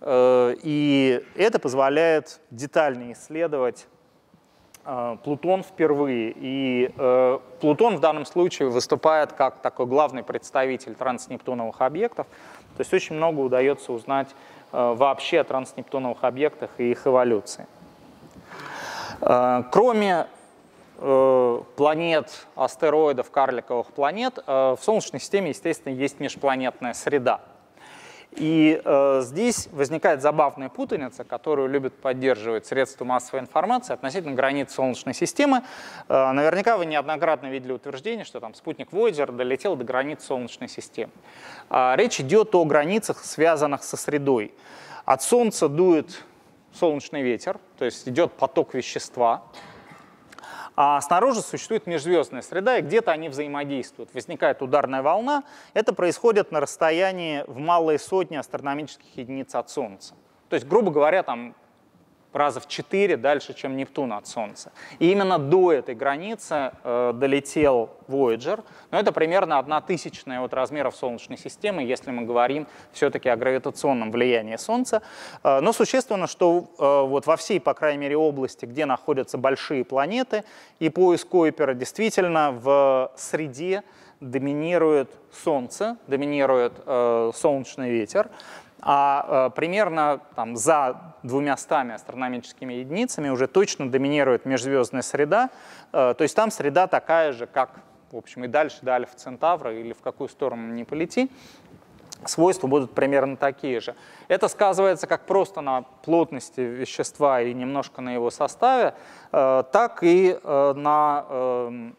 Speaker 1: Э, и это позволяет детально исследовать Плутон впервые. И э, Плутон в данном случае выступает как такой главный представитель транснептуновых объектов. То есть очень много удается узнать вообще о транснептуновых объектах и их эволюции. Кроме планет, астероидов, карликовых планет, в Солнечной системе, естественно, есть межпланетная среда. И э, здесь возникает забавная путаница, которую любят поддерживать средства массовой информации относительно границ Солнечной системы. Э, наверняка вы неоднократно видели утверждение, что там спутник Voyager долетел до границ Солнечной системы. Э, речь идет о границах, связанных со средой. От Солнца дует солнечный ветер, то есть идет поток вещества, а снаружи существует межзвездная среда, и где-то они взаимодействуют. Возникает ударная волна. Это происходит на расстоянии в малые сотни астрономических единиц от Солнца. То есть, грубо говоря, там раза в 4 дальше, чем Нептун от Солнца. И именно до этой границы э, долетел Voyager, но это примерно одна тысячная от размеров Солнечной системы, если мы говорим все-таки о гравитационном влиянии Солнца. Э, но существенно, что э, вот во всей, по крайней мере, области, где находятся большие планеты, и поиск Койпера действительно в среде доминирует Солнце, доминирует э, солнечный ветер а э, примерно там, за двумя стами астрономическими единицами уже точно доминирует межзвездная среда, э, то есть там среда такая же, как, в общем, и дальше до Альфа Центавра, или в какую сторону не полети, свойства будут примерно такие же. Это сказывается как просто на плотности вещества и немножко на его составе, э, так и на э,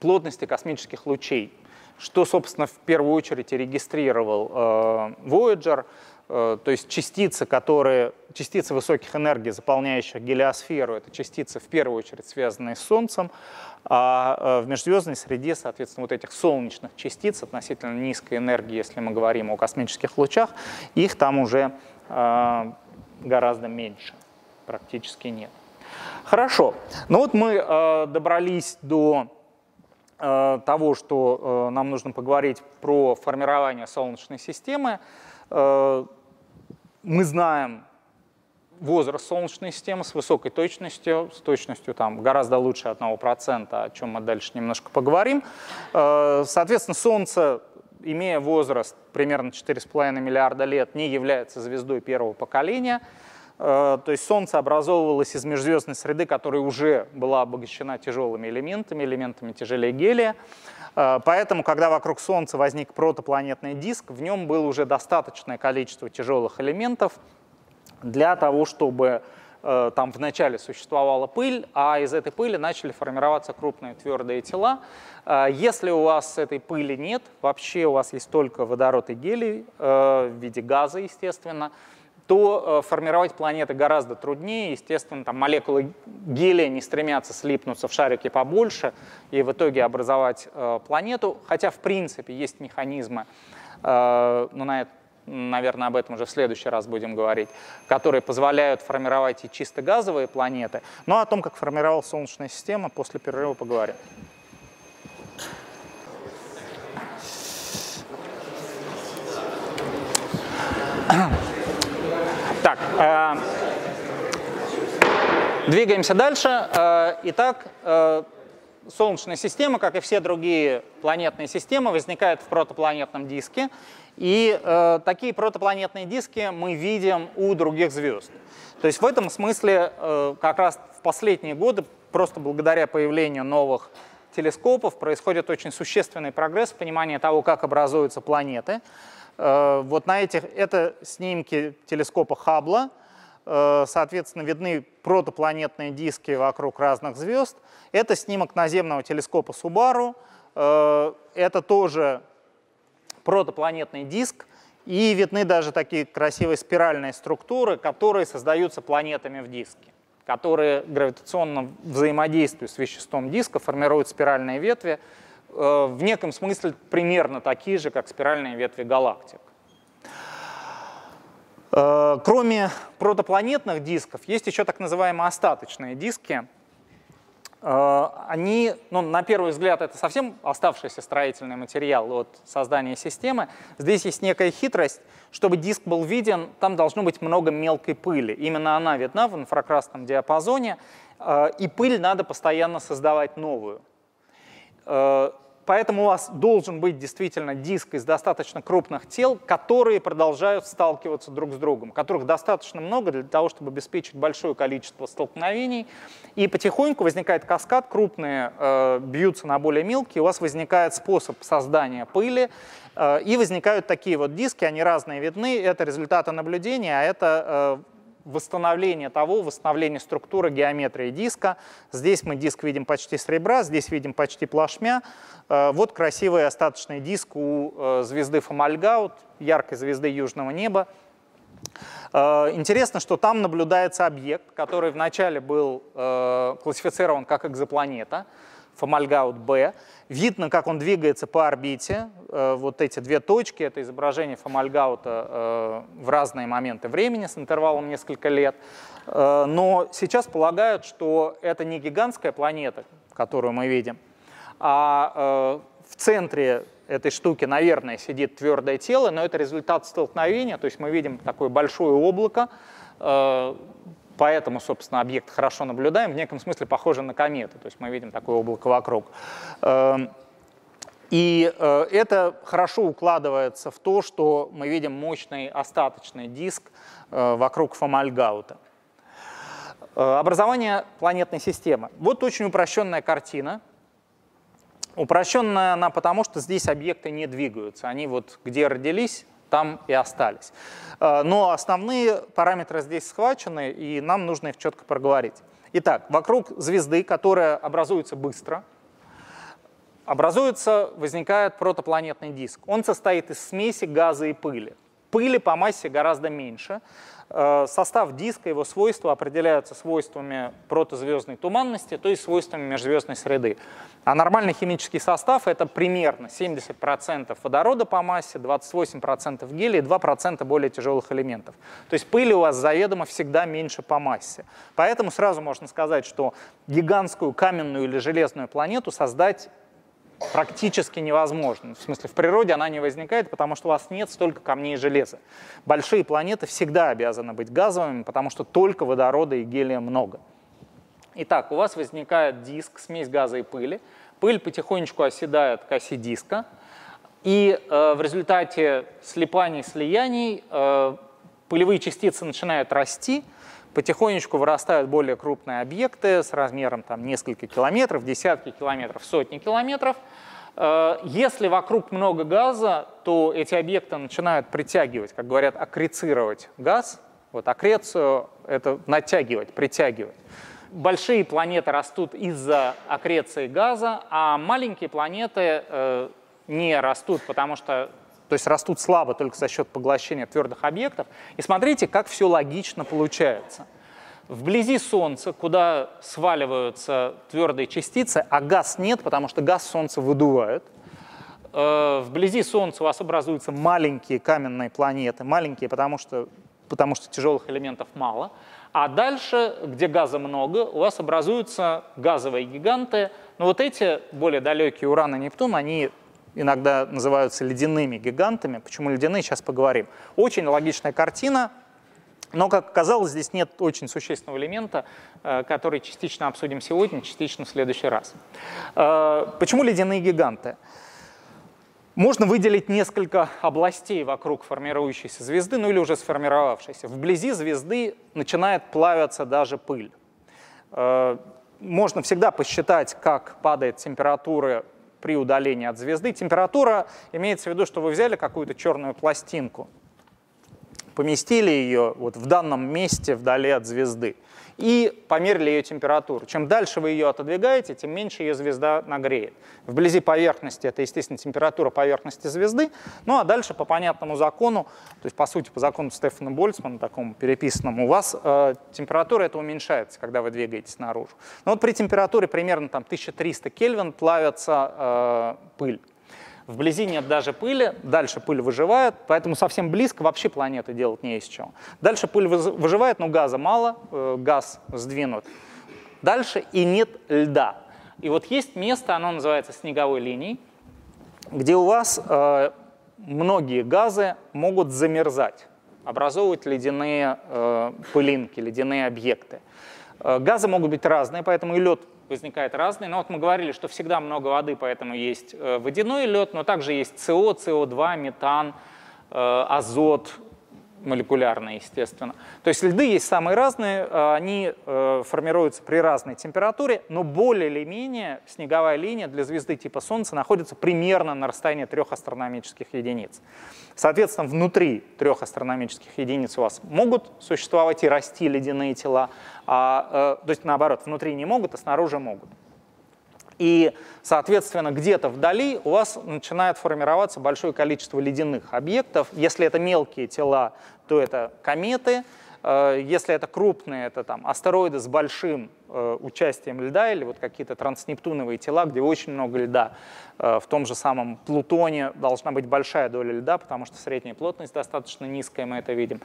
Speaker 1: плотности космических лучей что, собственно, в первую очередь регистрировал э, Voyager, э, то есть частицы, которые, частицы высоких энергий, заполняющих гелиосферу, это частицы в первую очередь связанные с Солнцем, а э, в межзвездной среде, соответственно, вот этих солнечных частиц относительно низкой энергии, если мы говорим о космических лучах, их там уже э, гораздо меньше, практически нет. Хорошо, ну вот мы э, добрались до того, что э, нам нужно поговорить про формирование Солнечной системы. Э, мы знаем возраст Солнечной системы с высокой точностью, с точностью там, гораздо лучше 1%, о чем мы дальше немножко поговорим. Соответственно, Солнце, имея возраст примерно 4,5 миллиарда лет, не является звездой первого поколения – Э, то есть Солнце образовывалось из межзвездной среды, которая уже была обогащена тяжелыми элементами, элементами тяжелее гелия. Э, поэтому, когда вокруг Солнца возник протопланетный диск, в нем было уже достаточное количество тяжелых элементов для того, чтобы э, там вначале существовала пыль, а из этой пыли начали формироваться крупные твердые тела. Если у вас этой пыли нет, вообще у вас есть только водород и гелий в виде газа, естественно, то э, формировать планеты гораздо труднее. Естественно, там молекулы гелия не стремятся слипнуться в шарики побольше и в итоге образовать э, планету. Хотя, в принципе, есть механизмы, э, ну, на это, наверное, об этом уже в следующий раз будем говорить, которые позволяют формировать и чисто газовые планеты. Но о том, как формировалась Солнечная система, после перерыва поговорим. Э, двигаемся дальше. Э, итак, э, Солнечная система, как и все другие планетные системы, возникает в протопланетном диске. И э, такие протопланетные диски мы видим у других звезд. То есть в этом смысле э, как раз в последние годы, просто благодаря появлению новых телескопов, происходит очень существенный прогресс в понимании того, как образуются планеты. Э, вот на этих, это снимки телескопа Хаббла, э, соответственно, видны протопланетные диски вокруг разных звезд. Это снимок наземного телескопа Субару, э, это тоже протопланетный диск, и видны даже такие красивые спиральные структуры, которые создаются планетами в диске. которые гравитационно взаимодействуют с веществом диска, формируют спиральные ветви, в неком смысле примерно такие же, как спиральные ветви галактик. Э, кроме протопланетных дисков, есть еще так называемые остаточные диски – Э, они, ну, на первый взгляд, это совсем оставшийся строительный материал от создания системы. Здесь есть некая хитрость. Чтобы диск был виден, там должно быть много мелкой пыли. Именно она видна в инфракрасном диапазоне, э, и пыль надо постоянно создавать новую. Э, Поэтому у вас должен быть действительно диск из достаточно крупных тел, которые продолжают сталкиваться друг с другом, которых достаточно много для того, чтобы обеспечить большое количество столкновений. И потихоньку возникает каскад, крупные э, бьются на более мелкие, у вас возникает способ создания пыли, э, и возникают такие вот диски, они разные видны, это результаты наблюдения, а это э, восстановление того, восстановление структуры геометрии диска. Здесь мы диск видим почти с ребра, здесь видим почти плашмя. Э, вот красивый остаточный диск у э, звезды Фомальгаут, яркой звезды южного неба. Э, интересно, что там наблюдается объект, который вначале был классифицирован как экзопланета, Фомальгаут-Б. Видно, как он двигается по орбите. Э, вот эти две точки — это изображение Фомальгаута э, в разные моменты времени с интервалом несколько лет. Э, но сейчас полагают, что это не гигантская планета, которую мы видим, а в центре этой штуки, наверное, сидит твердое тело, но это результат столкновения, то есть мы видим такое большое облако, Поэтому, собственно, объект хорошо наблюдаем, в неком смысле похоже на комету, то есть мы видим такое облако вокруг. Эм, и э, это хорошо укладывается в то, что мы видим мощный остаточный диск э, вокруг Фомальгаута. Э, образование планетной системы. Вот очень упрощенная картина. Упрощенная она потому, что здесь объекты не двигаются. Они вот где родились, там и остались. Э, но основные параметры здесь схвачены, и нам нужно их четко проговорить. Итак, вокруг звезды, которая образуется быстро, образуется, возникает протопланетный диск. Он состоит из смеси газа и пыли. Пыли по массе гораздо меньше, состав диска, его свойства определяются свойствами протозвездной туманности, то есть свойствами межзвездной среды. А нормальный химический состав — это примерно 70% водорода по массе, 28% гелия и 2% более тяжелых элементов. То есть пыли у вас заведомо всегда меньше по массе. Поэтому сразу можно сказать, что гигантскую каменную или железную планету создать практически невозможно. В смысле, в природе она не возникает, потому что у вас нет столько камней и железа. Большие планеты всегда обязаны быть газовыми, потому что только водорода и гелия много. Итак, у вас возникает диск, смесь газа и пыли. Пыль потихонечку оседает к оси диска, и э, в результате слипаний, слияний э, пылевые частицы начинают расти, потихонечку вырастают более крупные объекты с размером там, несколько километров, десятки километров, сотни километров. Э, если вокруг много газа, то эти объекты начинают притягивать, как говорят, аккрецировать газ. Вот аккрецию — это натягивать, притягивать. Большие планеты растут из-за аккреции газа, а маленькие планеты э, не растут, потому что то есть растут слабо только за счет поглощения твердых объектов. И смотрите, как все логично получается. Вблизи Солнца, куда сваливаются твердые частицы, а газ нет, потому что газ Солнца выдувает, э, вблизи Солнца у вас образуются маленькие каменные планеты, маленькие, потому что, потому что тяжелых элементов мало, а дальше, где газа много, у вас образуются газовые гиганты, но вот эти более далекие Уран и Нептун, они иногда называются ледяными гигантами. Почему ледяные, сейчас поговорим. Очень логичная картина, но, как оказалось, здесь нет очень существенного элемента, э, который частично обсудим сегодня, частично в следующий раз. Э, почему ледяные гиганты? Можно выделить несколько областей вокруг формирующейся звезды, ну или уже сформировавшейся. Вблизи звезды начинает плавиться даже пыль. Э, можно всегда посчитать, как падает температура при удалении от звезды. Температура имеется в виду, что вы взяли какую-то черную пластинку, поместили ее вот в данном месте вдали от звезды и померили ее температуру. Чем дальше вы ее отодвигаете, тем меньше ее звезда нагреет. Вблизи поверхности это, естественно, температура поверхности звезды, ну а дальше по понятному закону, то есть по сути по закону Стефана Больцмана, такому переписанному, у вас э, температура это уменьшается, когда вы двигаетесь наружу. Но вот при температуре примерно там 1300 Кельвин плавится э, пыль. Вблизи нет даже пыли, дальше пыль выживает, поэтому совсем близко вообще планеты делать не из чего. Дальше пыль выживает, но газа мало, э, газ сдвинут. Дальше и нет льда. И вот есть место, оно называется снеговой линией, где у вас э, многие газы могут замерзать, образовывать ледяные э, пылинки, ледяные объекты. Э, газы могут быть разные, поэтому и лед возникает разный. Но вот мы говорили, что всегда много воды, поэтому есть э, водяной лед, но также есть СО, СО2, метан, э, азот, молекулярные, естественно. То есть льды есть самые разные, э, они формируются при разной температуре, но более или менее снеговая линия для звезды типа Солнца находится примерно на расстоянии трех астрономических единиц. Соответственно, внутри трех астрономических единиц у вас могут существовать и расти ледяные тела, а, э, то есть наоборот, внутри не могут, а снаружи могут. И, соответственно, где-то вдали у вас начинает формироваться большое количество ледяных объектов. Если это мелкие тела, то это кометы, если это крупные, это там астероиды с большим э, участием льда или вот какие-то транснептуновые тела, где очень много льда. Э, в том же самом Плутоне должна быть большая доля льда, потому что средняя плотность достаточно низкая, мы это видим.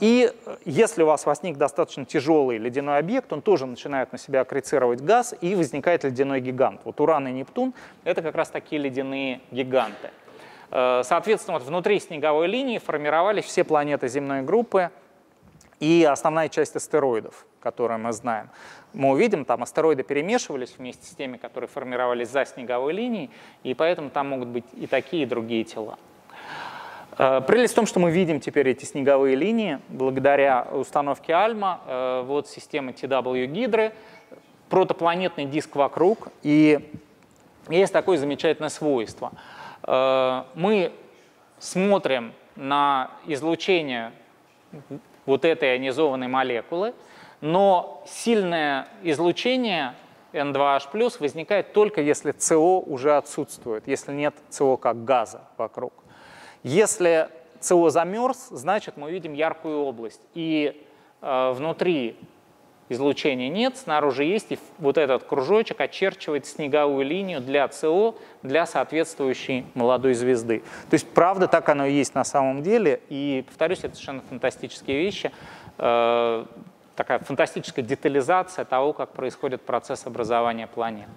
Speaker 1: И если у вас возник достаточно тяжелый ледяной объект, он тоже начинает на себя аккрецировать газ, и возникает ледяной гигант. Вот Уран и Нептун — это как раз такие ледяные гиганты. Соответственно, вот внутри снеговой линии формировались все планеты земной группы, и основная часть астероидов, которые мы знаем. Мы увидим, там астероиды перемешивались вместе с теми, которые формировались за снеговой линией, и поэтому там могут быть и такие, и другие тела. Э, прелесть в том, что мы видим теперь эти снеговые линии благодаря установке Альма, э, вот системы TW Гидры, протопланетный диск вокруг, и есть такое замечательное свойство. Э, мы смотрим на излучение вот этой ионизованной молекулы, но сильное излучение N2H+, возникает только если СО уже отсутствует, если нет СО как газа вокруг. Если СО замерз, значит мы видим яркую область, и э, внутри излучения нет, снаружи есть, и вот этот кружочек очерчивает снеговую линию для СО, для соответствующей молодой звезды. То есть, правда, так оно и есть на самом деле, и, повторюсь, это совершенно фантастические вещи, э, такая фантастическая детализация того, как происходит процесс образования планет.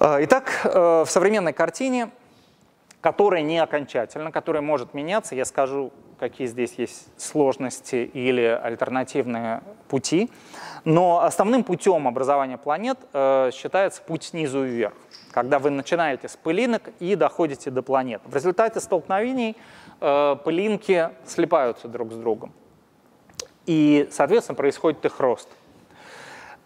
Speaker 1: Э, итак, э, в современной картине которая не окончательна, которая может меняться. Я скажу, какие здесь есть сложности или альтернативные пути. Но основным путем образования планет э, считается путь снизу вверх, когда вы начинаете с пылинок и доходите до планет. В результате столкновений э, пылинки слипаются друг с другом. И, соответственно, происходит их рост.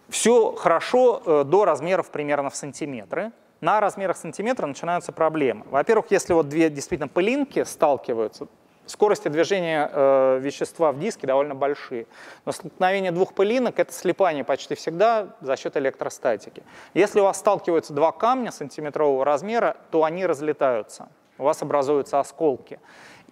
Speaker 1: Все хорошо э, до размеров примерно в сантиметры на размерах сантиметра начинаются проблемы. Во-первых, если вот две действительно пылинки сталкиваются, скорости движения э, вещества в диске довольно большие. Но столкновение двух пылинок — это слипание почти всегда за счет электростатики. Если у вас сталкиваются два камня сантиметрового размера, то они разлетаются, у вас образуются осколки.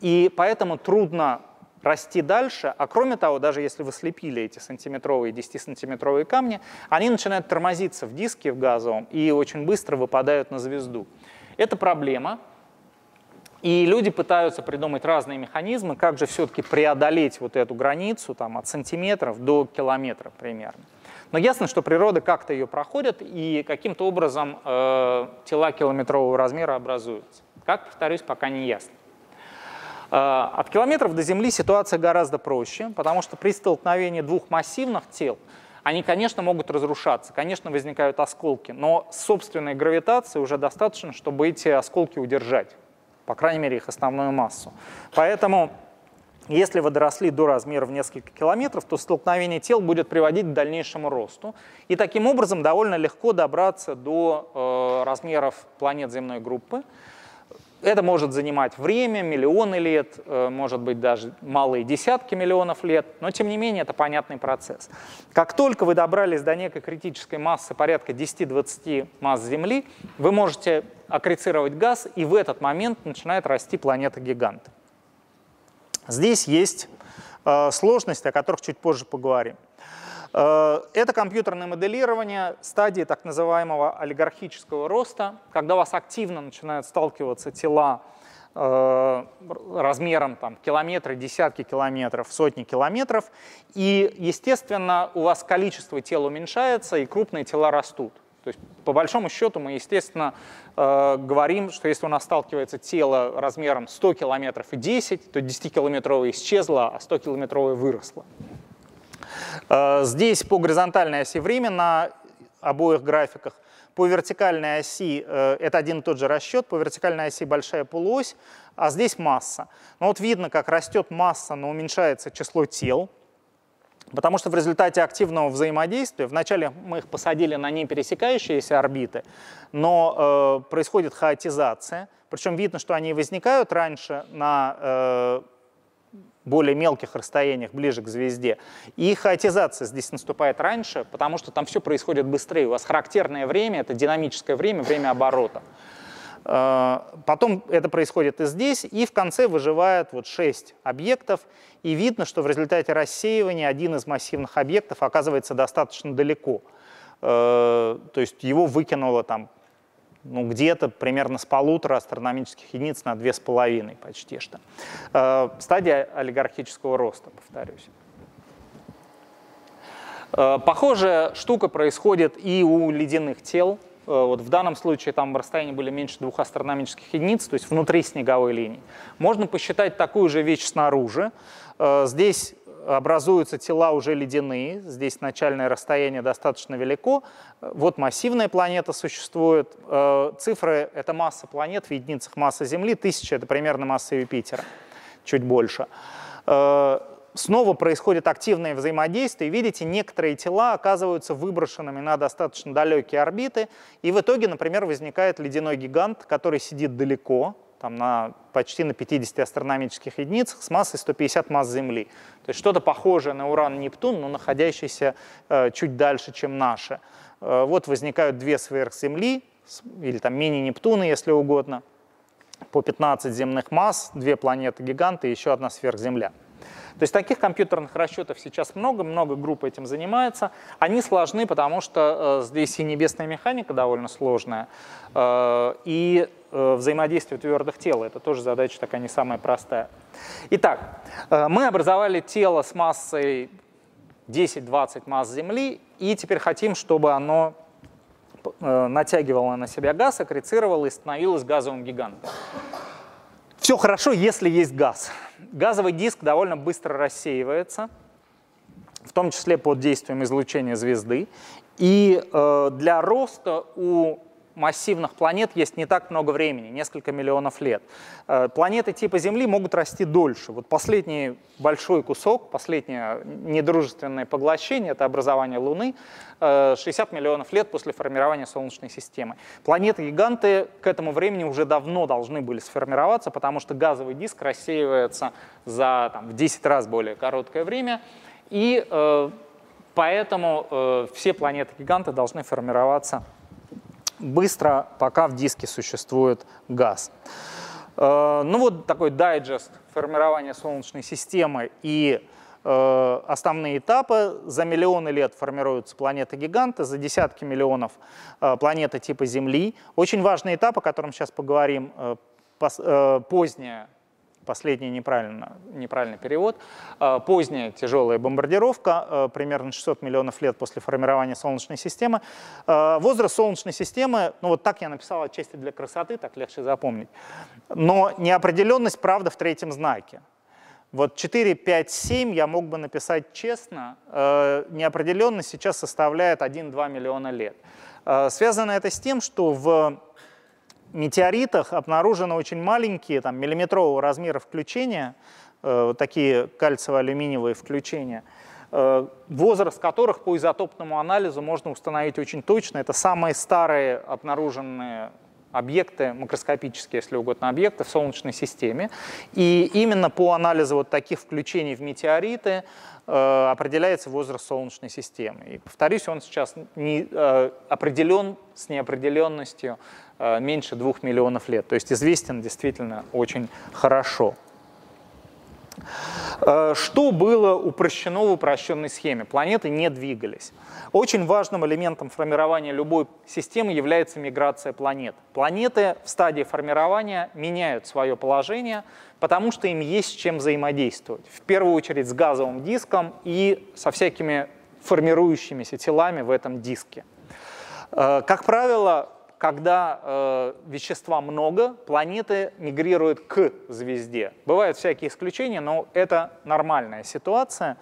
Speaker 1: И поэтому трудно расти дальше, а кроме того, даже если вы слепили эти сантиметровые, 10-сантиметровые камни, они начинают тормозиться в диске в газовом и очень быстро выпадают на звезду. Это проблема, и люди пытаются придумать разные механизмы, как же все-таки преодолеть вот эту границу там, от сантиметров до километра примерно. Но ясно, что природа как-то ее проходит, и каким-то образом э, тела километрового размера образуются. Как, повторюсь, пока не ясно. Э, от километров до Земли ситуация гораздо проще, потому что при столкновении двух массивных тел они, конечно, могут разрушаться, конечно, возникают осколки, но собственной гравитации уже достаточно, чтобы эти осколки удержать, по крайней мере, их основную массу. Поэтому, если вы доросли до размера в несколько километров, то столкновение тел будет приводить к дальнейшему росту. И таким образом довольно легко добраться до э, размеров планет земной группы, Это может занимать время, миллионы лет, э, может быть даже малые десятки миллионов лет, но тем не менее это понятный процесс. Как только вы добрались до некой критической массы порядка 10-20 масс Земли, вы можете аккрецировать газ, и в этот момент начинает расти планета-гигант. Здесь есть э, сложности, о которых чуть позже поговорим. Э, это компьютерное моделирование стадии так называемого олигархического роста, когда у вас активно начинают сталкиваться тела э, размером там, километры, десятки километров, сотни километров, и, естественно, у вас количество тел уменьшается, и крупные тела растут. То есть, по большому счету, мы, естественно, э, говорим, что если у нас сталкивается тело размером 100 километров и 10, то 10-километровое исчезло, а 100-километровое выросло. Э, здесь по горизонтальной оси время на обоих графиках. По вертикальной оси э, это один и тот же расчет, по вертикальной оси большая полуось, а здесь масса. Но вот видно, как растет масса, но уменьшается число тел, потому что в результате активного взаимодействия, вначале мы их посадили на непересекающиеся орбиты, но э, происходит хаотизация, причем видно, что они возникают раньше на более мелких расстояниях, ближе к звезде. И хаотизация здесь наступает раньше, потому что там все происходит быстрее. У вас характерное время — это динамическое время, время оборота. Э, потом это происходит и здесь, и в конце выживает вот 6 объектов, и видно, что в результате рассеивания один из массивных объектов оказывается достаточно далеко. Э, то есть его выкинуло там ну, где-то примерно с полутора астрономических единиц на две с половиной почти что. Э, стадия олигархического роста, повторюсь. Э, похожая штука происходит и у ледяных тел. Э, вот в данном случае там расстояния были меньше двух астрономических единиц, то есть внутри снеговой линии. Можно посчитать такую же вещь снаружи. Здесь образуются тела уже ледяные, здесь начальное расстояние достаточно велико. Вот массивная планета существует. Э, цифры — это масса планет в единицах массы Земли, тысяча — это примерно масса Юпитера, чуть больше. Э, снова происходит активное взаимодействие. Видите, некоторые тела оказываются выброшенными на достаточно далекие орбиты, и в итоге, например, возникает ледяной гигант, который сидит далеко, там, на, почти на 50 астрономических единицах с массой 150 масс Земли. То есть что-то похожее на Уран-Нептун, но находящееся э, чуть дальше, чем наши. Э, вот возникают две сверхземли, или там мини-Нептуны, если угодно, по 15 земных масс, две планеты-гиганты и еще одна сверхземля. То есть таких компьютерных расчетов сейчас много, много групп этим занимается. Они сложны, потому что э, здесь и небесная механика довольно сложная, э, и э, взаимодействие твердых тел. Это тоже задача такая не самая простая. Итак, э, мы образовали тело с массой 10-20 масс Земли, и теперь хотим, чтобы оно э, натягивало на себя газ, аккрецировало и становилось газовым гигантом. Все хорошо, если есть газ газовый диск довольно быстро рассеивается, в том числе под действием излучения звезды. И э, для роста у массивных планет есть не так много времени, несколько миллионов лет. Э, планеты типа Земли могут расти дольше. Вот последний большой кусок, последнее недружественное поглощение, это образование Луны, 60 э, миллионов лет после формирования Солнечной системы. Планеты-гиганты к этому времени уже давно должны были сформироваться, потому что газовый диск рассеивается за там, в 10 раз более короткое время, и э, поэтому э, все планеты-гиганты должны формироваться быстро, пока в диске существует газ. Э, ну вот такой дайджест формирования Солнечной системы и э, основные этапы. За миллионы лет формируются планеты-гиганты, за десятки миллионов э, планеты типа Земли. Очень важный этап, о котором сейчас поговорим, поздняя последний неправильно, неправильный перевод. А, поздняя тяжелая бомбардировка, а, примерно 600 миллионов лет после формирования Солнечной системы. А, возраст Солнечной системы, ну вот так я написал отчасти для красоты, так легче запомнить. Но неопределенность, правда, в третьем знаке. Вот 4, 5, 7 я мог бы написать честно, неопределенность сейчас составляет 1-2 миллиона лет. Связано это с тем, что в метеоритах обнаружены очень маленькие, там, миллиметрового размера включения, э, такие кальциево-алюминиевые включения, э, возраст которых по изотопному анализу можно установить очень точно. Это самые старые обнаруженные объекты, макроскопические, если угодно, объекты в Солнечной системе. И именно по анализу вот таких включений в метеориты определяется возраст Солнечной системы. И, повторюсь, он сейчас не, э, определен с неопределенностью э, меньше двух миллионов лет. То есть известен действительно очень хорошо. Э, что было упрощено в упрощенной схеме? Планеты не двигались. Очень важным элементом формирования любой системы является миграция планет. Планеты в стадии формирования меняют свое положение, потому что им есть с чем взаимодействовать. В первую очередь с газовым диском и со всякими формирующимися телами в этом диске. Э, как правило, когда э, вещества много, планеты мигрируют к звезде. Бывают всякие исключения, но это нормальная ситуация.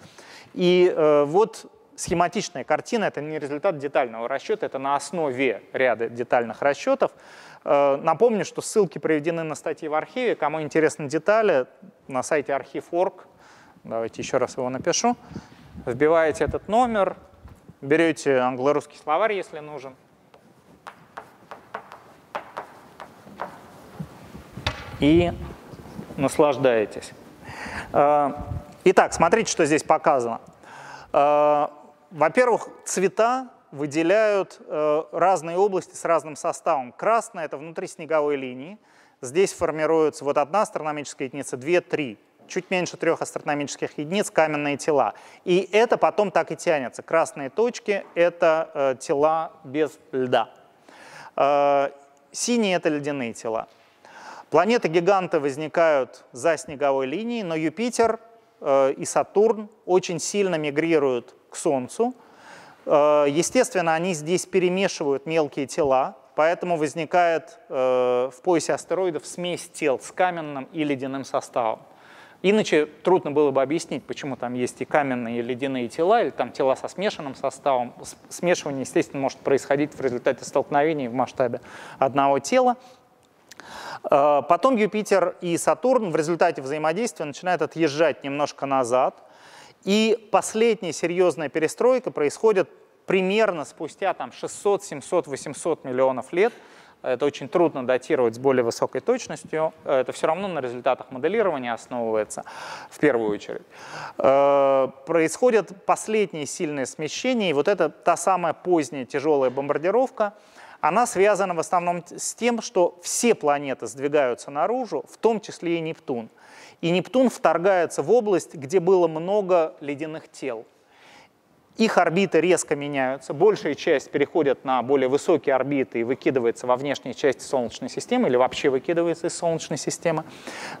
Speaker 1: И э, вот схематичная картина — это не результат детального расчета, это на основе ряда детальных расчетов. Э, напомню, что ссылки приведены на статьи в архиве. Кому интересны детали, на сайте архив.орг, давайте еще раз его напишу, вбиваете этот номер, берете англо-русский словарь, если нужен, и наслаждаетесь. Э, итак, смотрите, что здесь показано. Э, во-первых, цвета выделяют э, разные области с разным составом. Красное — это внутри снеговой линии. Здесь формируется вот одна астрономическая единица, две, три. Чуть меньше трех астрономических единиц каменные тела. И это потом так и тянется. Красные точки — это тела без льда. Синие — это ледяные тела. Планеты-гиганты возникают за снеговой линией, но Юпитер э, и Сатурн очень сильно мигрируют к Солнцу. Э, естественно, они здесь перемешивают мелкие тела, поэтому возникает э, в поясе астероидов смесь тел с каменным и ледяным составом. Иначе трудно было бы объяснить, почему там есть и каменные, и ледяные тела, или там тела со смешанным составом. Смешивание, естественно, может происходить в результате столкновений в масштабе одного тела. Э, потом Юпитер и Сатурн в результате взаимодействия начинают отъезжать немножко назад. И последняя серьезная перестройка происходит примерно спустя там, 600, 700, 800 миллионов лет. Это очень трудно датировать с более высокой точностью. Это все равно на результатах моделирования основывается в первую очередь. Э, происходит последнее сильное смещение, и вот это та самая поздняя тяжелая бомбардировка – она связана в основном с тем, что все планеты сдвигаются наружу, в том числе и Нептун. И Нептун вторгается в область, где было много ледяных тел. Их орбиты резко меняются, большая часть переходит на более высокие орбиты и выкидывается во внешней части Солнечной системы или вообще выкидывается из Солнечной системы.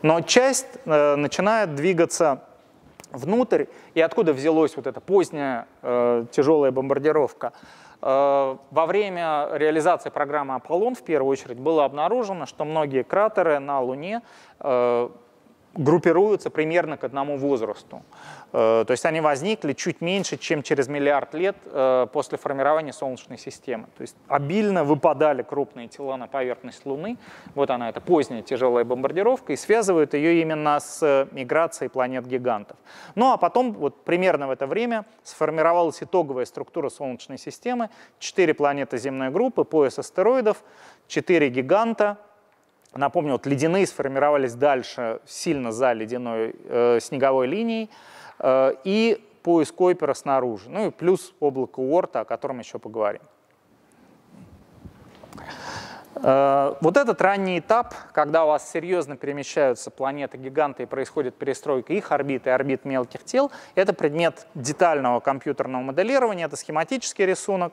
Speaker 1: Но часть э, начинает двигаться внутрь, и откуда взялась вот эта поздняя э, тяжелая бомбардировка – во время реализации программы «Аполлон» в первую очередь было обнаружено, что многие кратеры на Луне э, группируются примерно к одному возрасту. Э, то есть они возникли чуть меньше, чем через миллиард лет э, после формирования Солнечной системы. То есть обильно выпадали крупные тела на поверхность Луны. Вот она, это поздняя тяжелая бомбардировка, и связывают ее именно с миграцией планет-гигантов. Ну а потом, вот примерно в это время, сформировалась итоговая структура Солнечной системы. Четыре планеты земной группы, пояс астероидов, четыре гиганта, Напомню, вот ледяные сформировались дальше, сильно за ледяной э, снеговой линией, э, и пояс Койпера снаружи. Ну и плюс облако Уорта, о котором еще поговорим. Э, вот этот ранний этап, когда у вас серьезно перемещаются планеты-гиганты и происходит перестройка их орбит и орбит мелких тел, это предмет детального компьютерного моделирования, это схематический рисунок,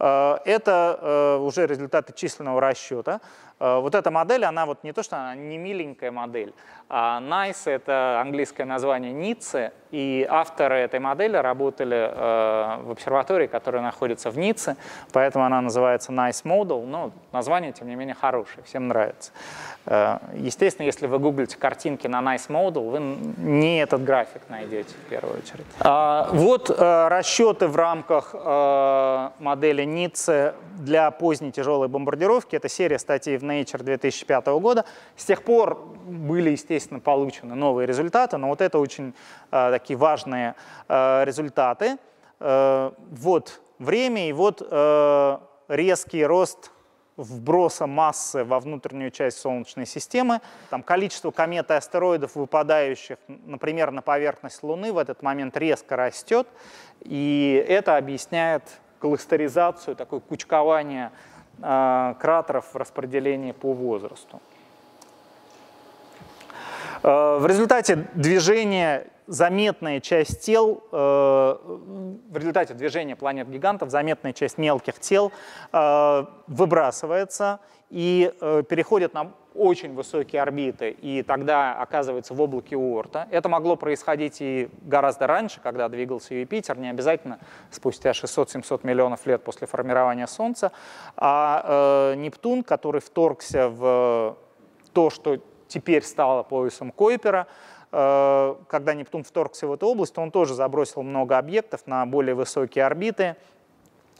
Speaker 1: это э, уже результаты численного расчета. Э, вот эта модель, она вот не то, что она не миленькая модель, а NICE — это английское название Ницце, и авторы этой модели работали э, в обсерватории, которая находится в Ницце, поэтому она называется NICE Model, но название, тем не менее, хорошее, всем нравится. Э, естественно, если вы гуглите картинки на Nice Model, вы не этот график найдете в первую очередь. А, вот э, расчеты в рамках э, модели Ницце для поздней тяжелой бомбардировки. Это серия статей в Nature 2005 года. С тех пор были, естественно, получены новые результаты, но вот это очень такие важные результаты. Вот время и вот резкий рост вброса массы во внутреннюю часть Солнечной системы. Там количество комет и астероидов, выпадающих, например, на поверхность Луны, в этот момент резко растет. И это объясняет кластеризацию, такое кучкование э, кратеров в распределении по возрасту. Э, в результате движения заметная часть тел, э, в результате движения планет-гигантов, заметная часть мелких тел э, выбрасывается и переходит на очень высокие орбиты, и тогда оказывается в облаке Уорта. Это могло происходить и гораздо раньше, когда двигался Юпитер, не обязательно спустя 600-700 миллионов лет после формирования Солнца. А Нептун, который вторгся в то, что теперь стало поясом Койпера. Э, когда Нептун вторгся в эту область, он тоже забросил много объектов на более высокие орбиты,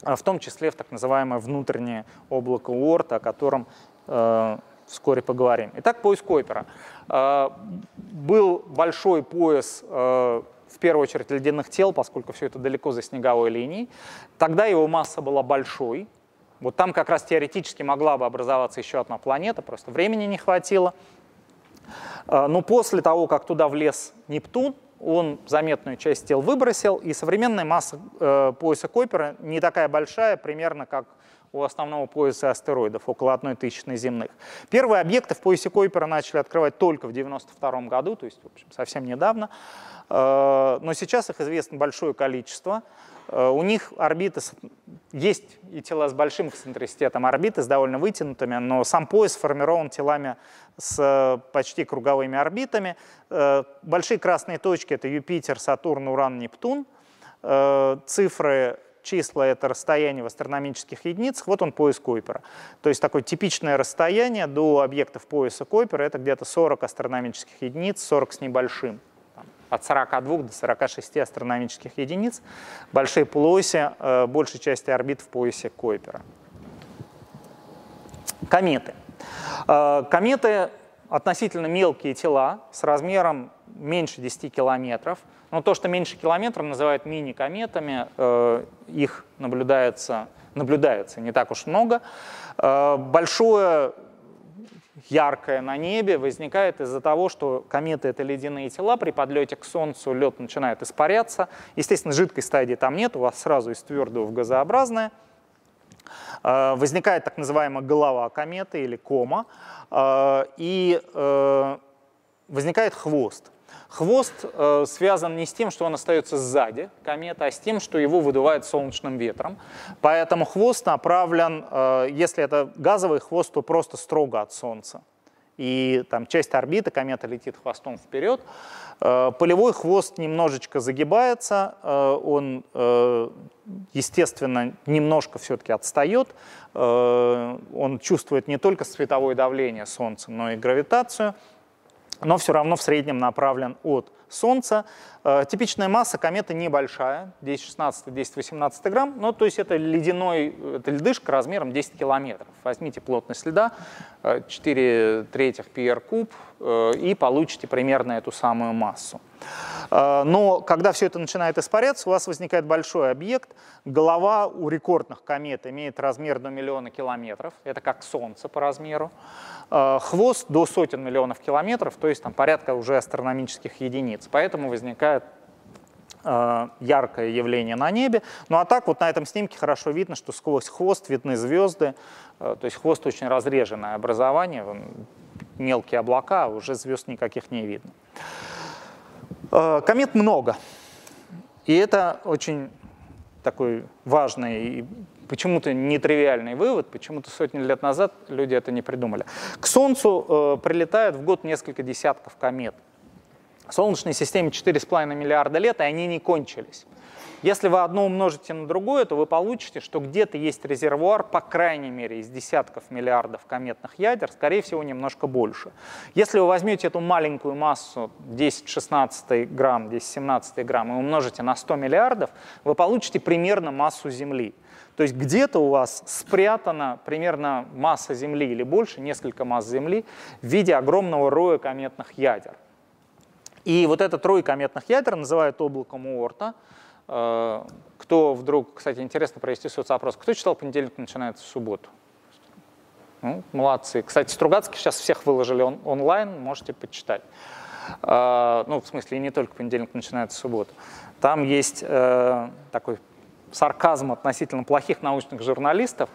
Speaker 1: э, в том числе в так называемое внутреннее облако Уорта, о котором э, вскоре поговорим. Итак, пояс Койпера. Был большой пояс в первую очередь ледяных тел, поскольку все это далеко за снеговой линией. Тогда его масса была большой. Вот там как раз теоретически могла бы образоваться еще одна планета, просто времени не хватило. А, но после того, как туда влез Нептун, он заметную часть тел выбросил, и современная масса э, пояса Койпера не такая большая, примерно как у основного пояса астероидов, около одной тысячи земных. Первые объекты в поясе Койпера начали открывать только в 1992 году, то есть в общем, совсем недавно, э, но сейчас их известно большое количество. Э, у них орбиты, есть и тела с большим эксцентриситетом орбиты, с довольно вытянутыми, но сам пояс сформирован телами с почти круговыми орбитами. Э, большие красные точки — это Юпитер, Сатурн, Уран, Нептун. Цифры числа — это расстояние в астрономических единицах, вот он пояс Койпера. То есть такое типичное расстояние до объектов пояса Койпера — это где-то 40 астрономических единиц, 40 с небольшим от 42 до 46 астрономических единиц. Большие полуоси, э, большей части орбит в поясе Койпера. Кометы. Э, кометы относительно мелкие тела с размером меньше 10 километров. Но то, что меньше километра, называют мини-кометами. Э, их наблюдается, наблюдается не так уж много. Большое яркое на небе возникает из-за того, что кометы — это ледяные тела, при подлете к Солнцу лед начинает испаряться. Естественно, жидкой стадии там нет, у вас сразу из твердого в газообразное. А, возникает так называемая голова кометы или кома, и э, возникает хвост. Хвост э, связан не с тем, что он остается сзади кометы, а с тем, что его выдувает солнечным ветром. Поэтому хвост направлен, э, если это газовый хвост, то просто строго от Солнца. И там часть орбиты комета летит хвостом вперед. Э, полевой хвост немножечко загибается, э, он, э, естественно, немножко все-таки отстает. Э, он чувствует не только световое давление Солнца, но и гравитацию но все равно в среднем направлен от Солнца. Э, типичная масса кометы небольшая, 10-16-10-18 грамм, ну, то есть это ледяной, это льдышка размером 10 километров. Возьмите плотность льда, 4 э, третьих PR куб, э, и получите примерно эту самую массу. Но когда все это начинает испаряться, у вас возникает большой объект. Голова у рекордных комет имеет размер до миллиона километров. Это как Солнце по размеру. Хвост до сотен миллионов километров, то есть там порядка уже астрономических единиц. Поэтому возникает яркое явление на небе. Ну а так вот на этом снимке хорошо видно, что сквозь хвост видны звезды, э, то есть хвост очень разреженное образование, мелкие облака, а уже звезд никаких не видно. Э, комет много, и это очень такой важный и почему-то нетривиальный вывод, почему-то сотни лет назад люди это не придумали. К Солнцу э, прилетают в год несколько десятков комет. Солнечной системе 4,5 миллиарда лет, и они не кончились. Если вы одно умножите на другое, то вы получите, что где-то есть резервуар, по крайней мере, из десятков миллиардов кометных ядер, скорее всего, немножко больше. Если вы возьмете эту маленькую массу 10-16 грамм, 10-17 грамм и умножите на 100 миллиардов, вы получите примерно массу Земли. То есть где-то у вас спрятана примерно масса Земли или больше, несколько масс Земли в виде огромного роя кометных ядер. И вот этот рой кометных ядер называют облаком Уорта. Э, кто вдруг, кстати, интересно провести соцопрос, кто читал «Понедельник начинается в субботу»? Ну, молодцы. Кстати, Стругацкий сейчас всех выложили он, онлайн, можете почитать. Э, ну, в смысле, не только понедельник начинается суббота. Там есть э, такой сарказм относительно плохих научных журналистов.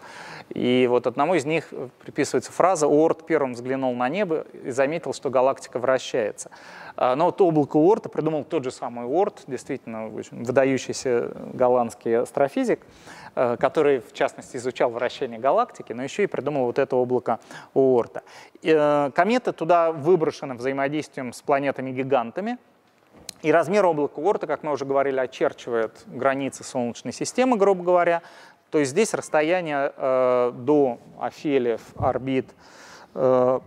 Speaker 1: И вот одному из них приписывается фраза «Уорд первым взглянул на небо и заметил, что галактика вращается». А, но вот облако Уорта придумал тот же самый Уорд, действительно очень выдающийся голландский астрофизик, э, который, в частности, изучал вращение галактики, но еще и придумал вот это облако Уорта. Э, кометы туда выброшены взаимодействием с планетами-гигантами, и размер облака Уорта, как мы уже говорили, очерчивает границы Солнечной системы, грубо говоря. То есть здесь расстояние э, до афелиев, орбит э,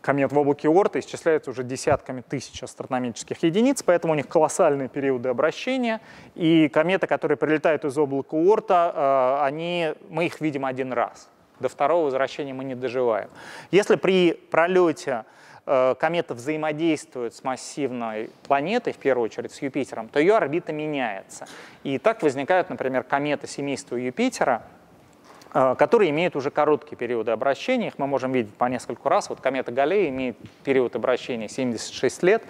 Speaker 1: комет в облаке Уорта исчисляется уже десятками тысяч астрономических единиц, поэтому у них колоссальные периоды обращения. И кометы, которые прилетают из облака Уорта, э, они, мы их видим один раз. До второго возвращения мы не доживаем. Если при пролете комета взаимодействует с массивной планетой, в первую очередь с Юпитером, то ее орбита меняется. И так возникают, например, кометы семейства Юпитера, Э, которые имеют уже короткие периоды обращения. Их мы можем видеть по нескольку раз. Вот комета Галлея имеет период обращения 76 лет.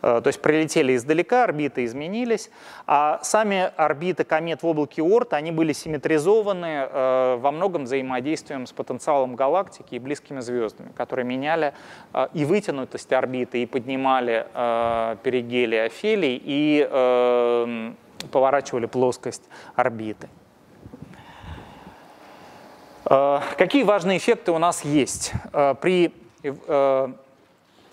Speaker 1: Э, то есть прилетели издалека, орбиты изменились. А сами орбиты комет в облаке Орта, они были симметризованы э, во многом взаимодействием с потенциалом галактики и близкими звездами, которые меняли и вытянутость орбиты, и поднимали перигелий Офелий, и поворачивали плоскость орбиты. Э, какие важные эффекты у нас есть э, при э,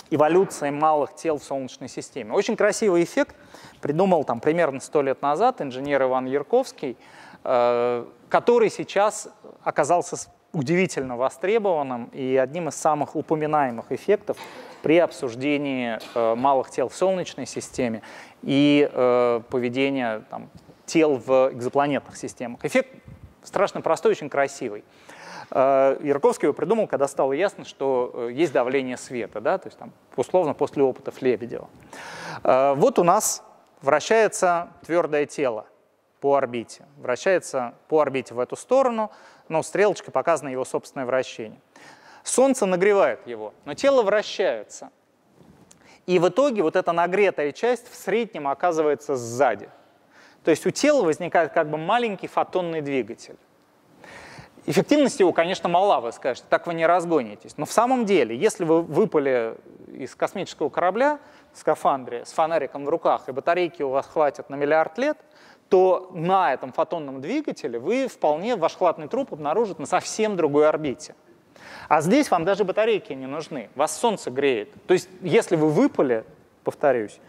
Speaker 1: эволюции малых тел в Солнечной системе? Очень красивый эффект придумал там примерно сто лет назад инженер Иван Ярковский, который сейчас оказался удивительно востребованным и одним из самых упоминаемых эффектов при обсуждении малых тел в Солнечной системе и поведения там, тел в экзопланетных системах. Эффект страшно простой, очень красивый. Э, Ярковский его придумал, когда стало ясно, что э, есть давление света, да, то есть там, условно после опытов Лебедева. Э, вот у нас вращается твердое тело по орбите. Вращается по орбите в эту сторону, но стрелочкой показано его собственное вращение. Солнце нагревает его, но тело вращается. И в итоге вот эта нагретая часть в среднем оказывается сзади. То есть у тела возникает как бы маленький фотонный двигатель. Эффективность его, конечно, мала, вы скажете, так вы не разгонитесь. Но в самом деле, если вы выпали из космического корабля в скафандре с фонариком в руках, и батарейки у вас хватит на миллиард лет, то на этом фотонном двигателе вы вполне ваш хладный труп обнаружит на совсем другой орбите. А здесь вам даже батарейки не нужны, вас солнце греет. То есть если вы выпали, повторюсь,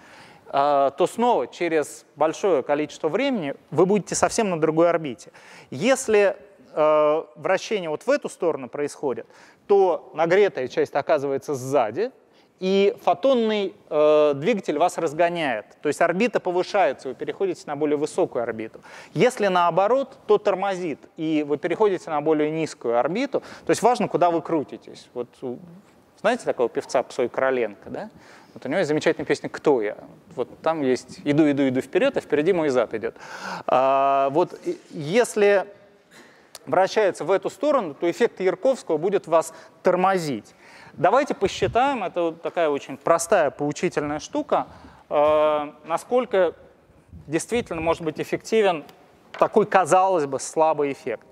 Speaker 1: то снова через большое количество времени вы будете совсем на другой орбите. Если э, вращение вот в эту сторону происходит, то нагретая часть оказывается сзади, и фотонный э, двигатель вас разгоняет. То есть орбита повышается, вы переходите на более высокую орбиту. Если наоборот, то тормозит, и вы переходите на более низкую орбиту. То есть важно, куда вы крутитесь. Вот знаете такого певца Псой Короленко, да? Вот у него есть замечательная песня «Кто я?». Вот там есть «Иду, иду, иду вперед, а впереди мой зад идет». А, вот если вращается в эту сторону, то эффект Ярковского будет вас тормозить. Давайте посчитаем, это вот такая очень простая поучительная штука, э, насколько действительно может быть эффективен такой, казалось бы, слабый эффект.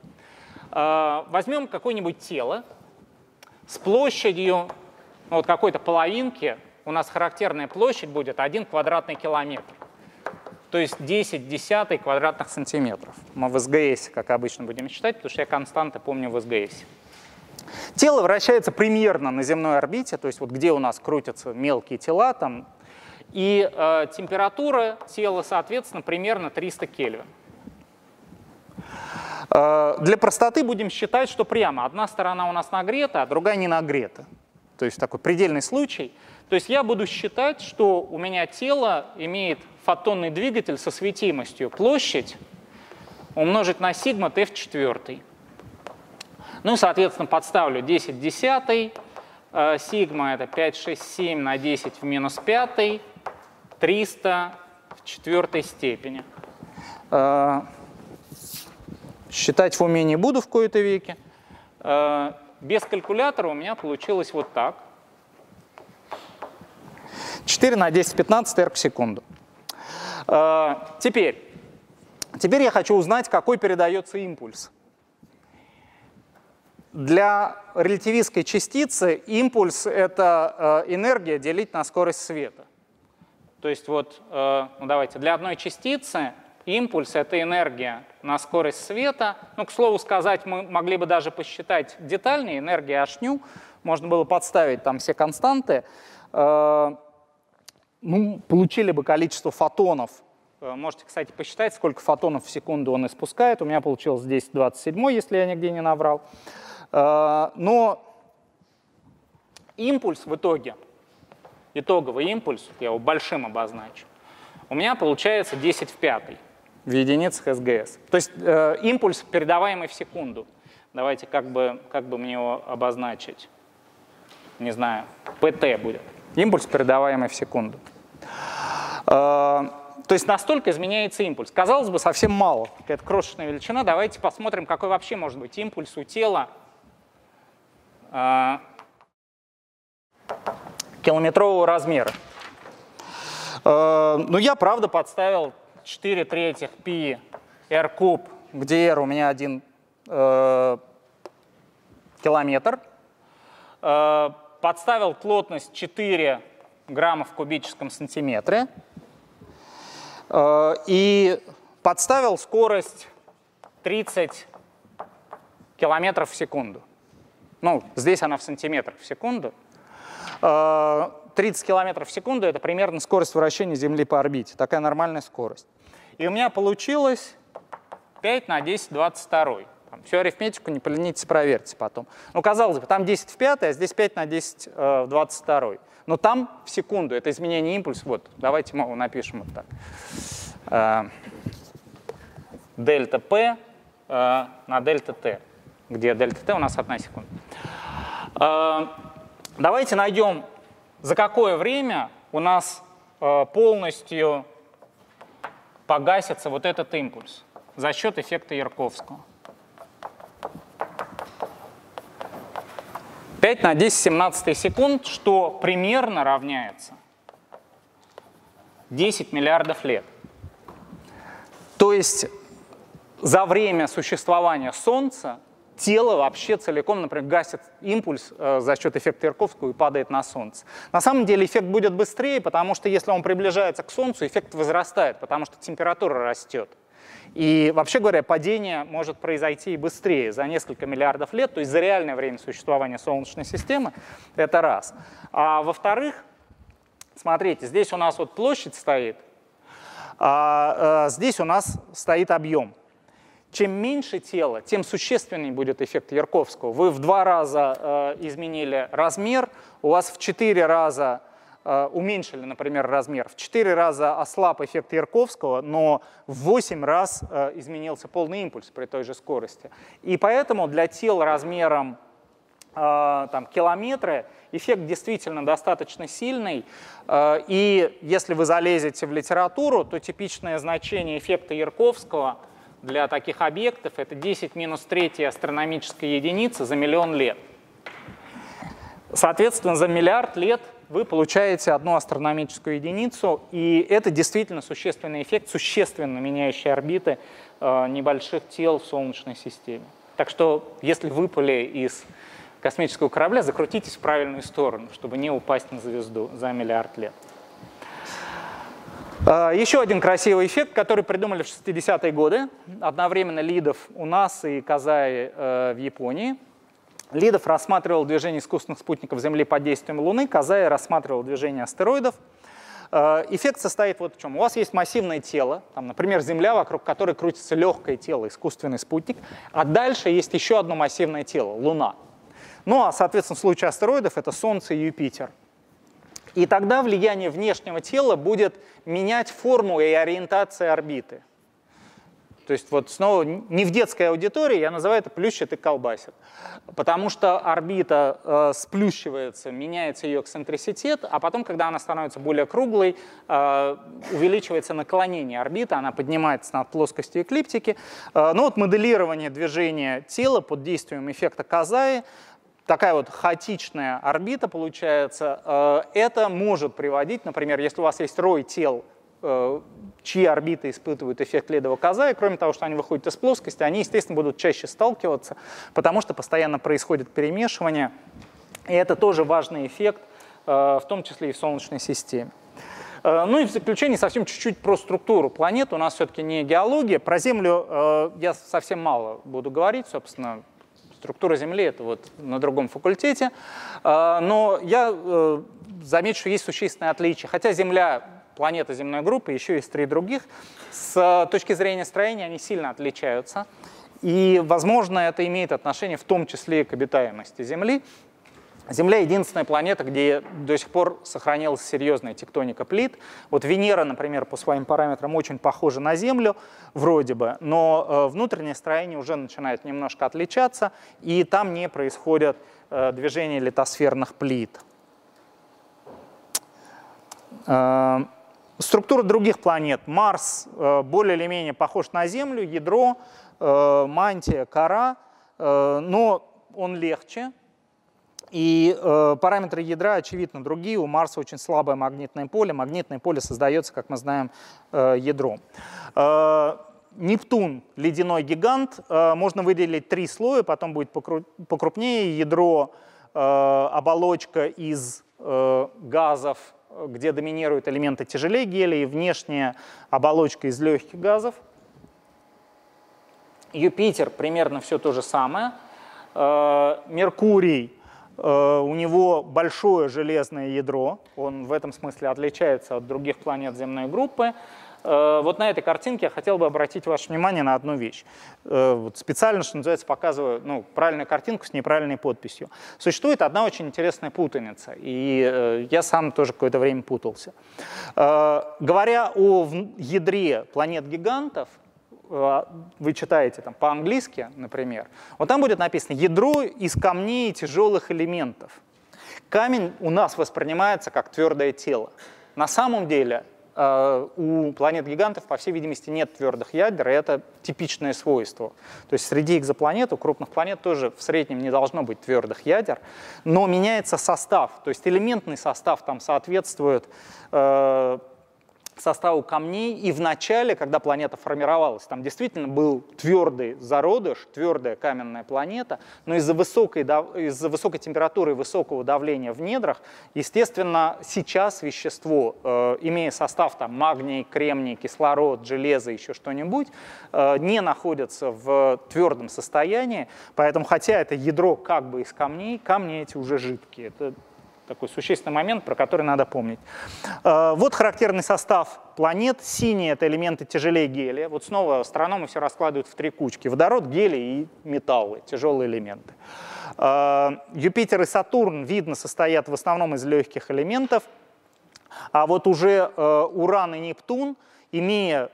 Speaker 1: Э, возьмем какое-нибудь тело с площадью ну, вот какой-то половинки, у нас характерная площадь будет 1 квадратный километр то есть 10 десятых квадратных сантиметров. Мы в СГС, как обычно, будем считать, потому что я константы помню в СГС. Тело вращается примерно на земной орбите, то есть вот где у нас крутятся мелкие тела, там, и э, температура тела, соответственно, примерно 300 Кельвин. Э, для простоты будем считать, что прямо одна сторона у нас нагрета, а другая не нагрета. То есть такой предельный случай. То есть я буду считать, что у меня тело имеет фотонный двигатель со светимостью площадь умножить на сигма t в четвертый. Ну и, соответственно, подставлю 10 десятый. Э, сигма это 5, 6, 7 на 10 в минус 5, 300 в четвертой степени. Э, считать в уме не буду в кои-то веке. Без калькулятора у меня получилось вот так. 4 на 10 15 р в секунду. Э, теперь, теперь я хочу узнать, какой передается импульс. Для релятивистской частицы импульс — это э, энергия делить на скорость света. То есть вот, э, ну давайте, для одной частицы импульс — это энергия на скорость света. Ну, к слову сказать, мы могли бы даже посчитать детальнее энергия h можно было подставить там все константы. Э, ну, получили бы количество фотонов. Э, можете, кстати, посчитать, сколько фотонов в секунду он испускает. У меня получилось здесь 27, если я нигде не наврал. Но импульс в итоге — итоговый импульс, я его большим обозначу, у меня получается 10 в пятой в единицах СГС. То есть э, импульс, передаваемый в секунду. Давайте как бы, как бы мне его обозначить. Не знаю, ПТ будет. Импульс, передаваемый в секунду. Э, то есть настолько изменяется импульс. Казалось бы, совсем мало. Это крошечная величина. Давайте посмотрим, какой вообще может быть импульс у тела э, километрового размера. Э, ну, я, правда, подставил 4 третьих π r куб, где r у меня один э, километр. Э, подставил плотность 4 грамма в кубическом сантиметре. Э, и подставил скорость 30 километров в секунду. Ну, здесь она в сантиметрах в секунду. 30 км в секунду — это примерно скорость вращения Земли по орбите, такая нормальная скорость. И у меня получилось 5 на 10 22. Там, всю арифметику не поленитесь, проверьте потом. Ну, казалось бы, там 10 в 5, а здесь 5 на 10 э, в 22. Но там в секунду, это изменение импульса. Вот, давайте мы его напишем вот так. Э, дельта P э, на дельта T, где дельта T у нас одна секунда. Э, Давайте найдем, за какое время у нас э, полностью погасится вот этот импульс за счет эффекта Ярковского. 5 на 10 17 секунд, что примерно равняется 10 миллиардов лет. То есть за время существования Солнца тело вообще целиком, например, гасит импульс э, за счет эффекта Ярковского и падает на Солнце. На самом деле эффект будет быстрее, потому что если он приближается к Солнцу, эффект возрастает, потому что температура растет. И вообще говоря, падение может произойти и быстрее, за несколько миллиардов лет, то есть за реальное время существования Солнечной системы, это раз. А во-вторых, смотрите, здесь у нас вот площадь стоит, а, а здесь у нас стоит объем. Чем меньше тело, тем существеннее будет эффект Ярковского. Вы в два раза э, изменили размер, у вас в четыре раза э, уменьшили, например, размер, в четыре раза ослаб эффект Ярковского, но в восемь раз э, изменился полный импульс при той же скорости. И поэтому для тел размером э, там, километры эффект действительно достаточно сильный. Э, и если вы залезете в литературу, то типичное значение эффекта Ярковского – для таких объектов это 10 минус 3 астрономической единицы за миллион лет. Соответственно, за миллиард лет вы получаете одну астрономическую единицу, и это действительно существенный эффект, существенно меняющий орбиты э, небольших тел в Солнечной системе. Так что, если выпали из космического корабля, закрутитесь в правильную сторону, чтобы не упасть на звезду за миллиард лет. А, еще один красивый эффект, который придумали в 60-е годы, одновременно Лидов у нас и Казай э, в Японии. Лидов рассматривал движение искусственных спутников Земли под действием Луны, Казай рассматривал движение астероидов. Э, эффект состоит вот в чем. У вас есть массивное тело, там, например, Земля, вокруг которой крутится легкое тело, искусственный спутник, а дальше есть еще одно массивное тело, Луна. Ну а, соответственно, в случае астероидов это Солнце и Юпитер. И тогда влияние внешнего тела будет менять форму и ориентацию орбиты. То есть вот снова не в детской аудитории, я называю это плющит и колбасит. Потому что орбита э, сплющивается, меняется ее эксцентриситет, а потом, когда она становится более круглой, э, увеличивается наклонение орбиты, она поднимается над плоскостью эклиптики. Э, ну вот моделирование движения тела под действием эффекта Казаи такая вот хаотичная орбита получается. Это может приводить, например, если у вас есть рой тел, чьи орбиты испытывают эффект ледового коза, и кроме того, что они выходят из плоскости, они, естественно, будут чаще сталкиваться, потому что постоянно происходит перемешивание, и это тоже важный эффект, в том числе и в Солнечной системе. Э, ну и в заключение совсем чуть-чуть про структуру планет. У нас все-таки не геология. Про Землю э, я совсем мало буду говорить, собственно. Структура Земли — это вот на другом факультете. Э, но я замечу, что есть существенные отличия. Хотя Земля планета земной группы, еще есть три других. С точки зрения строения они сильно отличаются. И, возможно, это имеет отношение в том числе к обитаемости Земли. Земля единственная планета, где до сих пор сохранилась серьезная тектоника плит. Вот Венера, например, по своим параметрам очень похожа на Землю, вроде бы, но э, внутреннее строение уже начинает немножко отличаться, и там не происходят э, движения литосферных плит. Э, структура других планет. Марс более или менее похож на Землю, ядро, мантия, кора, но он легче, и э, параметры ядра, очевидно, другие. У Марса очень слабое магнитное поле. Магнитное поле создается, как мы знаем, э, ядром. Э, Нептун – ледяной гигант. Э, можно выделить три слоя, потом будет покрупнее. Ядро, э, оболочка из э, газов, где доминируют элементы тяжелее гелия, и внешняя оболочка из легких газов. Юпитер – примерно все то же самое. Э, Меркурий – у него большое железное ядро, он в этом смысле отличается от других планет земной группы. Э, вот на этой картинке я хотел бы обратить ваше внимание на одну вещь. Э, специально, что называется, показываю ну, правильную картинку с неправильной подписью. Существует одна очень интересная путаница, и я сам тоже какое-то время путался. Говоря о ядре планет-гигантов, вы читаете там по-английски, например, вот там будет написано «ядро из камней и тяжелых элементов». Камень у нас воспринимается как твердое тело. На самом деле а, у планет-гигантов, по всей видимости, нет твердых ядер, и это типичное свойство. То есть среди экзопланет, у крупных планет тоже в среднем не должно быть твердых ядер, но меняется состав, то есть элементный состав там соответствует а, составу камней, и в начале, когда планета формировалась, там действительно был твердый зародыш, твердая каменная планета, но из-за высокой, из высокой температуры и высокого давления в недрах, естественно, сейчас вещество, э, имея состав там, магний, кремний, кислород, железо, еще что-нибудь, э, не находится в твердом состоянии, поэтому хотя это ядро как бы из камней, камни эти уже жидкие. Это такой существенный момент, про который надо помнить. Э, вот характерный состав планет. Синие — это элементы тяжелее гелия. Вот снова астрономы все раскладывают в три кучки. Водород, гелий и металлы, тяжелые элементы. Э, Юпитер и Сатурн, видно, состоят в основном из легких элементов. А вот уже э, Уран и Нептун, имея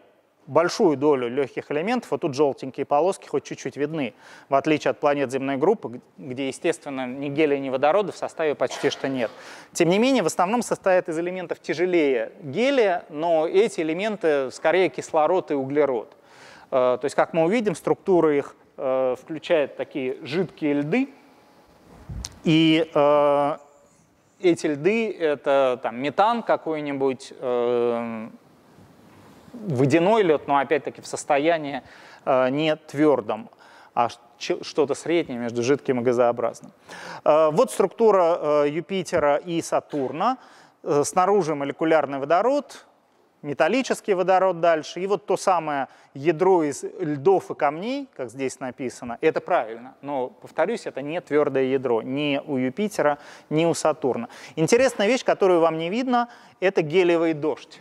Speaker 1: большую долю легких элементов, вот тут желтенькие полоски хоть чуть-чуть видны, в отличие от планет земной группы, где, естественно, ни гелия, ни водорода в составе почти что нет. Тем не менее, в основном состоят из элементов тяжелее гелия, но эти элементы скорее кислород и углерод. Э, то есть, как мы увидим, структура их э, включает такие жидкие льды, и э, эти льды — это там, метан какой-нибудь, водяной лед, но опять-таки в состоянии э, не твердом, а что-то среднее между жидким и газообразным. Э, вот структура э, Юпитера и Сатурна. Снаружи молекулярный водород, металлический водород дальше, и вот то самое ядро из льдов и камней, как здесь написано, это правильно, но, повторюсь, это не твердое ядро ни у Юпитера, ни у Сатурна. Интересная вещь, которую вам не видно, это гелиевый дождь.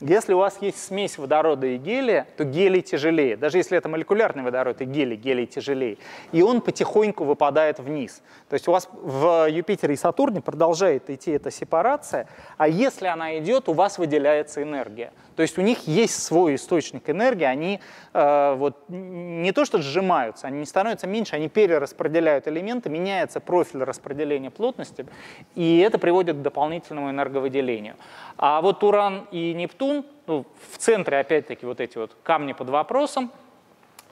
Speaker 1: Если у вас есть смесь водорода и гелия, то гелий тяжелее. Даже если это молекулярный водород и гелий, гелий тяжелее. И он потихоньку выпадает вниз. То есть у вас в Юпитере и Сатурне продолжает идти эта сепарация, а если она идет, у вас выделяется энергия. То есть у них есть свой источник энергии, они э, вот, не то что сжимаются, они не становятся меньше, они перераспределяют элементы, меняется профиль распределения плотности, и это приводит к дополнительному энерговыделению. А вот Уран и Нептун, ну, в центре опять-таки вот эти вот камни под вопросом,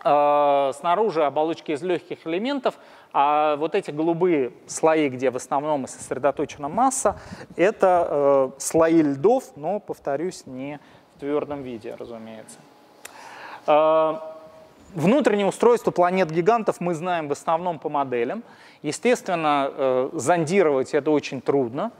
Speaker 1: э, снаружи оболочки из легких элементов, А вот эти голубые слои, где в основном и сосредоточена масса, это э, слои льдов, но, повторюсь, не в твердом виде, разумеется. Э, внутреннее устройство планет-гигантов мы знаем в основном по моделям. Естественно, э, зондировать это очень трудно.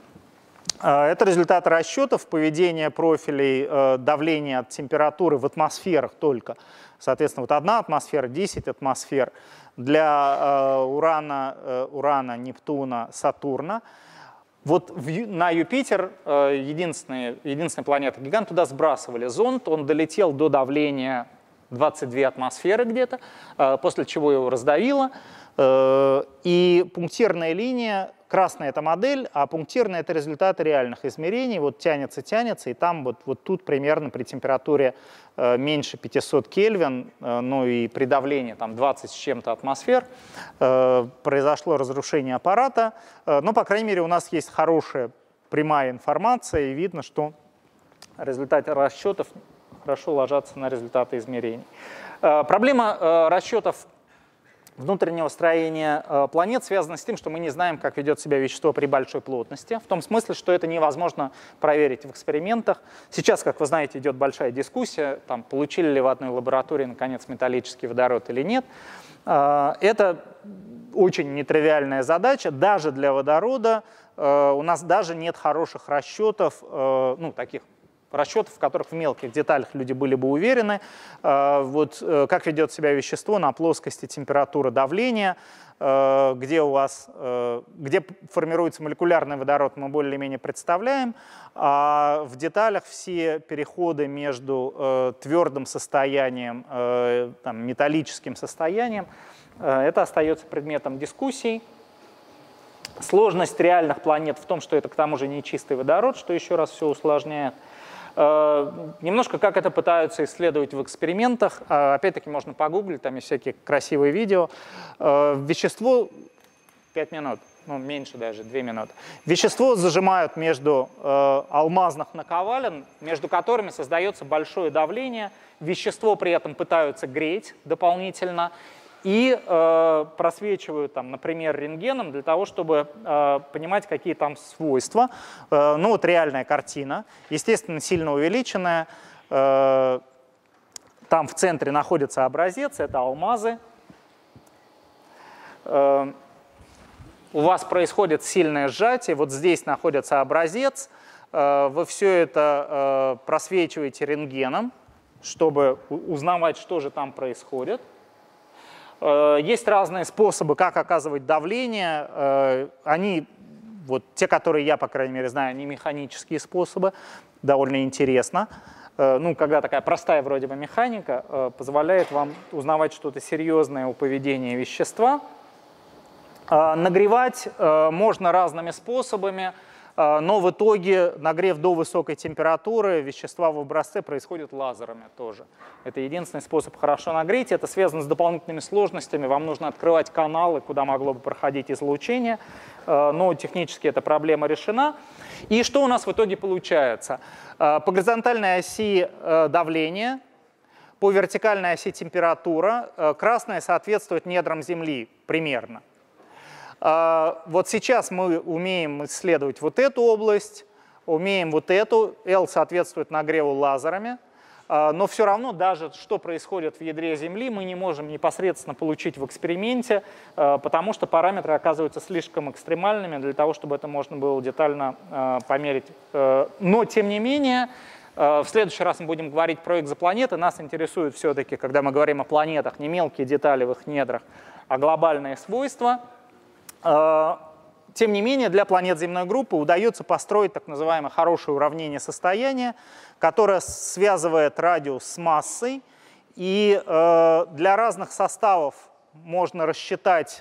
Speaker 1: Э, это результат расчетов поведения профилей э, давления от температуры в атмосферах только. Соответственно, вот одна атмосфера, 10 атмосфер для э, Урана, э, Урана, Нептуна, Сатурна. Вот в, на Юпитер, единственная, единственная планета гигант, туда сбрасывали зонд, он долетел до давления 22 атмосферы где-то, э, после чего его раздавило. Э, и пунктирная линия Красная – это модель, а пунктирная – это результаты реальных измерений. Вот тянется, тянется, и там вот, вот тут примерно при температуре э, меньше 500 Кельвин, ну и при давлении там 20 с чем-то атмосфер, произошло разрушение аппарата. Но, по крайней мере, у нас есть хорошая прямая информация, и видно, что результаты расчетов хорошо ложатся на результаты измерений. Э, проблема э, расчетов внутреннего строения э, планет связано с тем, что мы не знаем, как ведет себя вещество при большой плотности, в том смысле, что это невозможно проверить в экспериментах. Сейчас, как вы знаете, идет большая дискуссия, там, получили ли в одной лаборатории, наконец, металлический водород или нет. Это очень нетривиальная задача, даже для водорода. У нас даже нет хороших расчетов, ну, таких расчетов, в которых в мелких деталях люди были бы уверены, э, вот э, как ведет себя вещество на плоскости температуры давления, э, где у вас, где формируется молекулярный водород, мы более-менее представляем, а в деталях все переходы между твердым состоянием, там, металлическим состоянием, это остается предметом дискуссий. Сложность реальных планет в том, что это к тому же не чистый водород, что еще раз все усложняет. Э, немножко как это пытаются исследовать в экспериментах. Э, опять-таки можно погуглить, там есть всякие красивые видео. Э, вещество 5 минут, ну меньше даже, 2 минуты. Вещество зажимают между алмазных наковален, между которыми создается большое давление. Вещество при этом пытаются греть дополнительно и э, просвечивают, там, например, рентгеном для того, чтобы э, понимать, какие там свойства. Э, ну вот реальная картина, естественно, сильно увеличенная. Э, там в центре находится образец, это алмазы. Э, у вас происходит сильное сжатие, вот здесь находится образец, э, вы все это э, просвечиваете рентгеном, чтобы узнавать, что же там происходит. Э, есть разные способы, как оказывать давление. Э, они, вот те, которые я, по крайней мере, знаю, они механические способы, довольно интересно. Э, ну, когда такая простая вроде бы механика позволяет вам узнавать что-то серьезное у поведения вещества. Нагревать можно разными способами. А, но в итоге нагрев до высокой температуры вещества в образце происходит лазерами тоже. Это единственный способ хорошо нагреть. Это связано с дополнительными сложностями. Вам нужно открывать каналы, куда могло бы проходить излучение. А, но технически эта проблема решена. И что у нас в итоге получается? А, по горизонтальной оси давление, по вертикальной оси температура. Красная соответствует недрам Земли примерно. А, вот сейчас мы умеем исследовать вот эту область, умеем вот эту. L соответствует нагреву лазерами. А, но все равно даже что происходит в ядре Земли, мы не можем непосредственно получить в эксперименте, а, потому что параметры оказываются слишком экстремальными для того, чтобы это можно было детально померить. Но, тем не менее, в следующий раз мы будем говорить про экзопланеты. Нас интересует все-таки, когда мы говорим о планетах, не мелкие детали в их недрах, а глобальные свойства – тем не менее, для планет земной группы удается построить так называемое хорошее уравнение состояния, которое связывает радиус с массой. И э, для разных составов можно рассчитать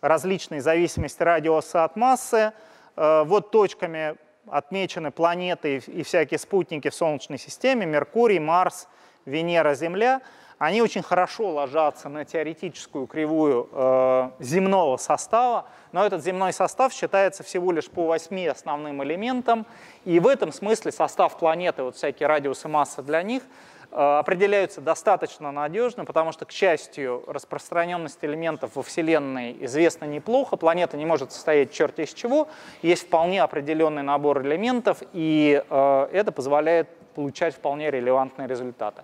Speaker 1: различные зависимости радиуса от массы. Э, вот точками отмечены планеты и всякие спутники в Солнечной системе, Меркурий, Марс, Венера, Земля – они очень хорошо ложатся на теоретическую кривую э, земного состава, но этот земной состав считается всего лишь по восьми основным элементам, и в этом смысле состав планеты, вот всякие радиусы массы для них, Э, определяются достаточно надежно, потому что, к счастью, распространенность элементов во Вселенной известна неплохо, планета не может состоять черт из чего, есть вполне определенный набор элементов, и э, это позволяет получать вполне релевантные результаты.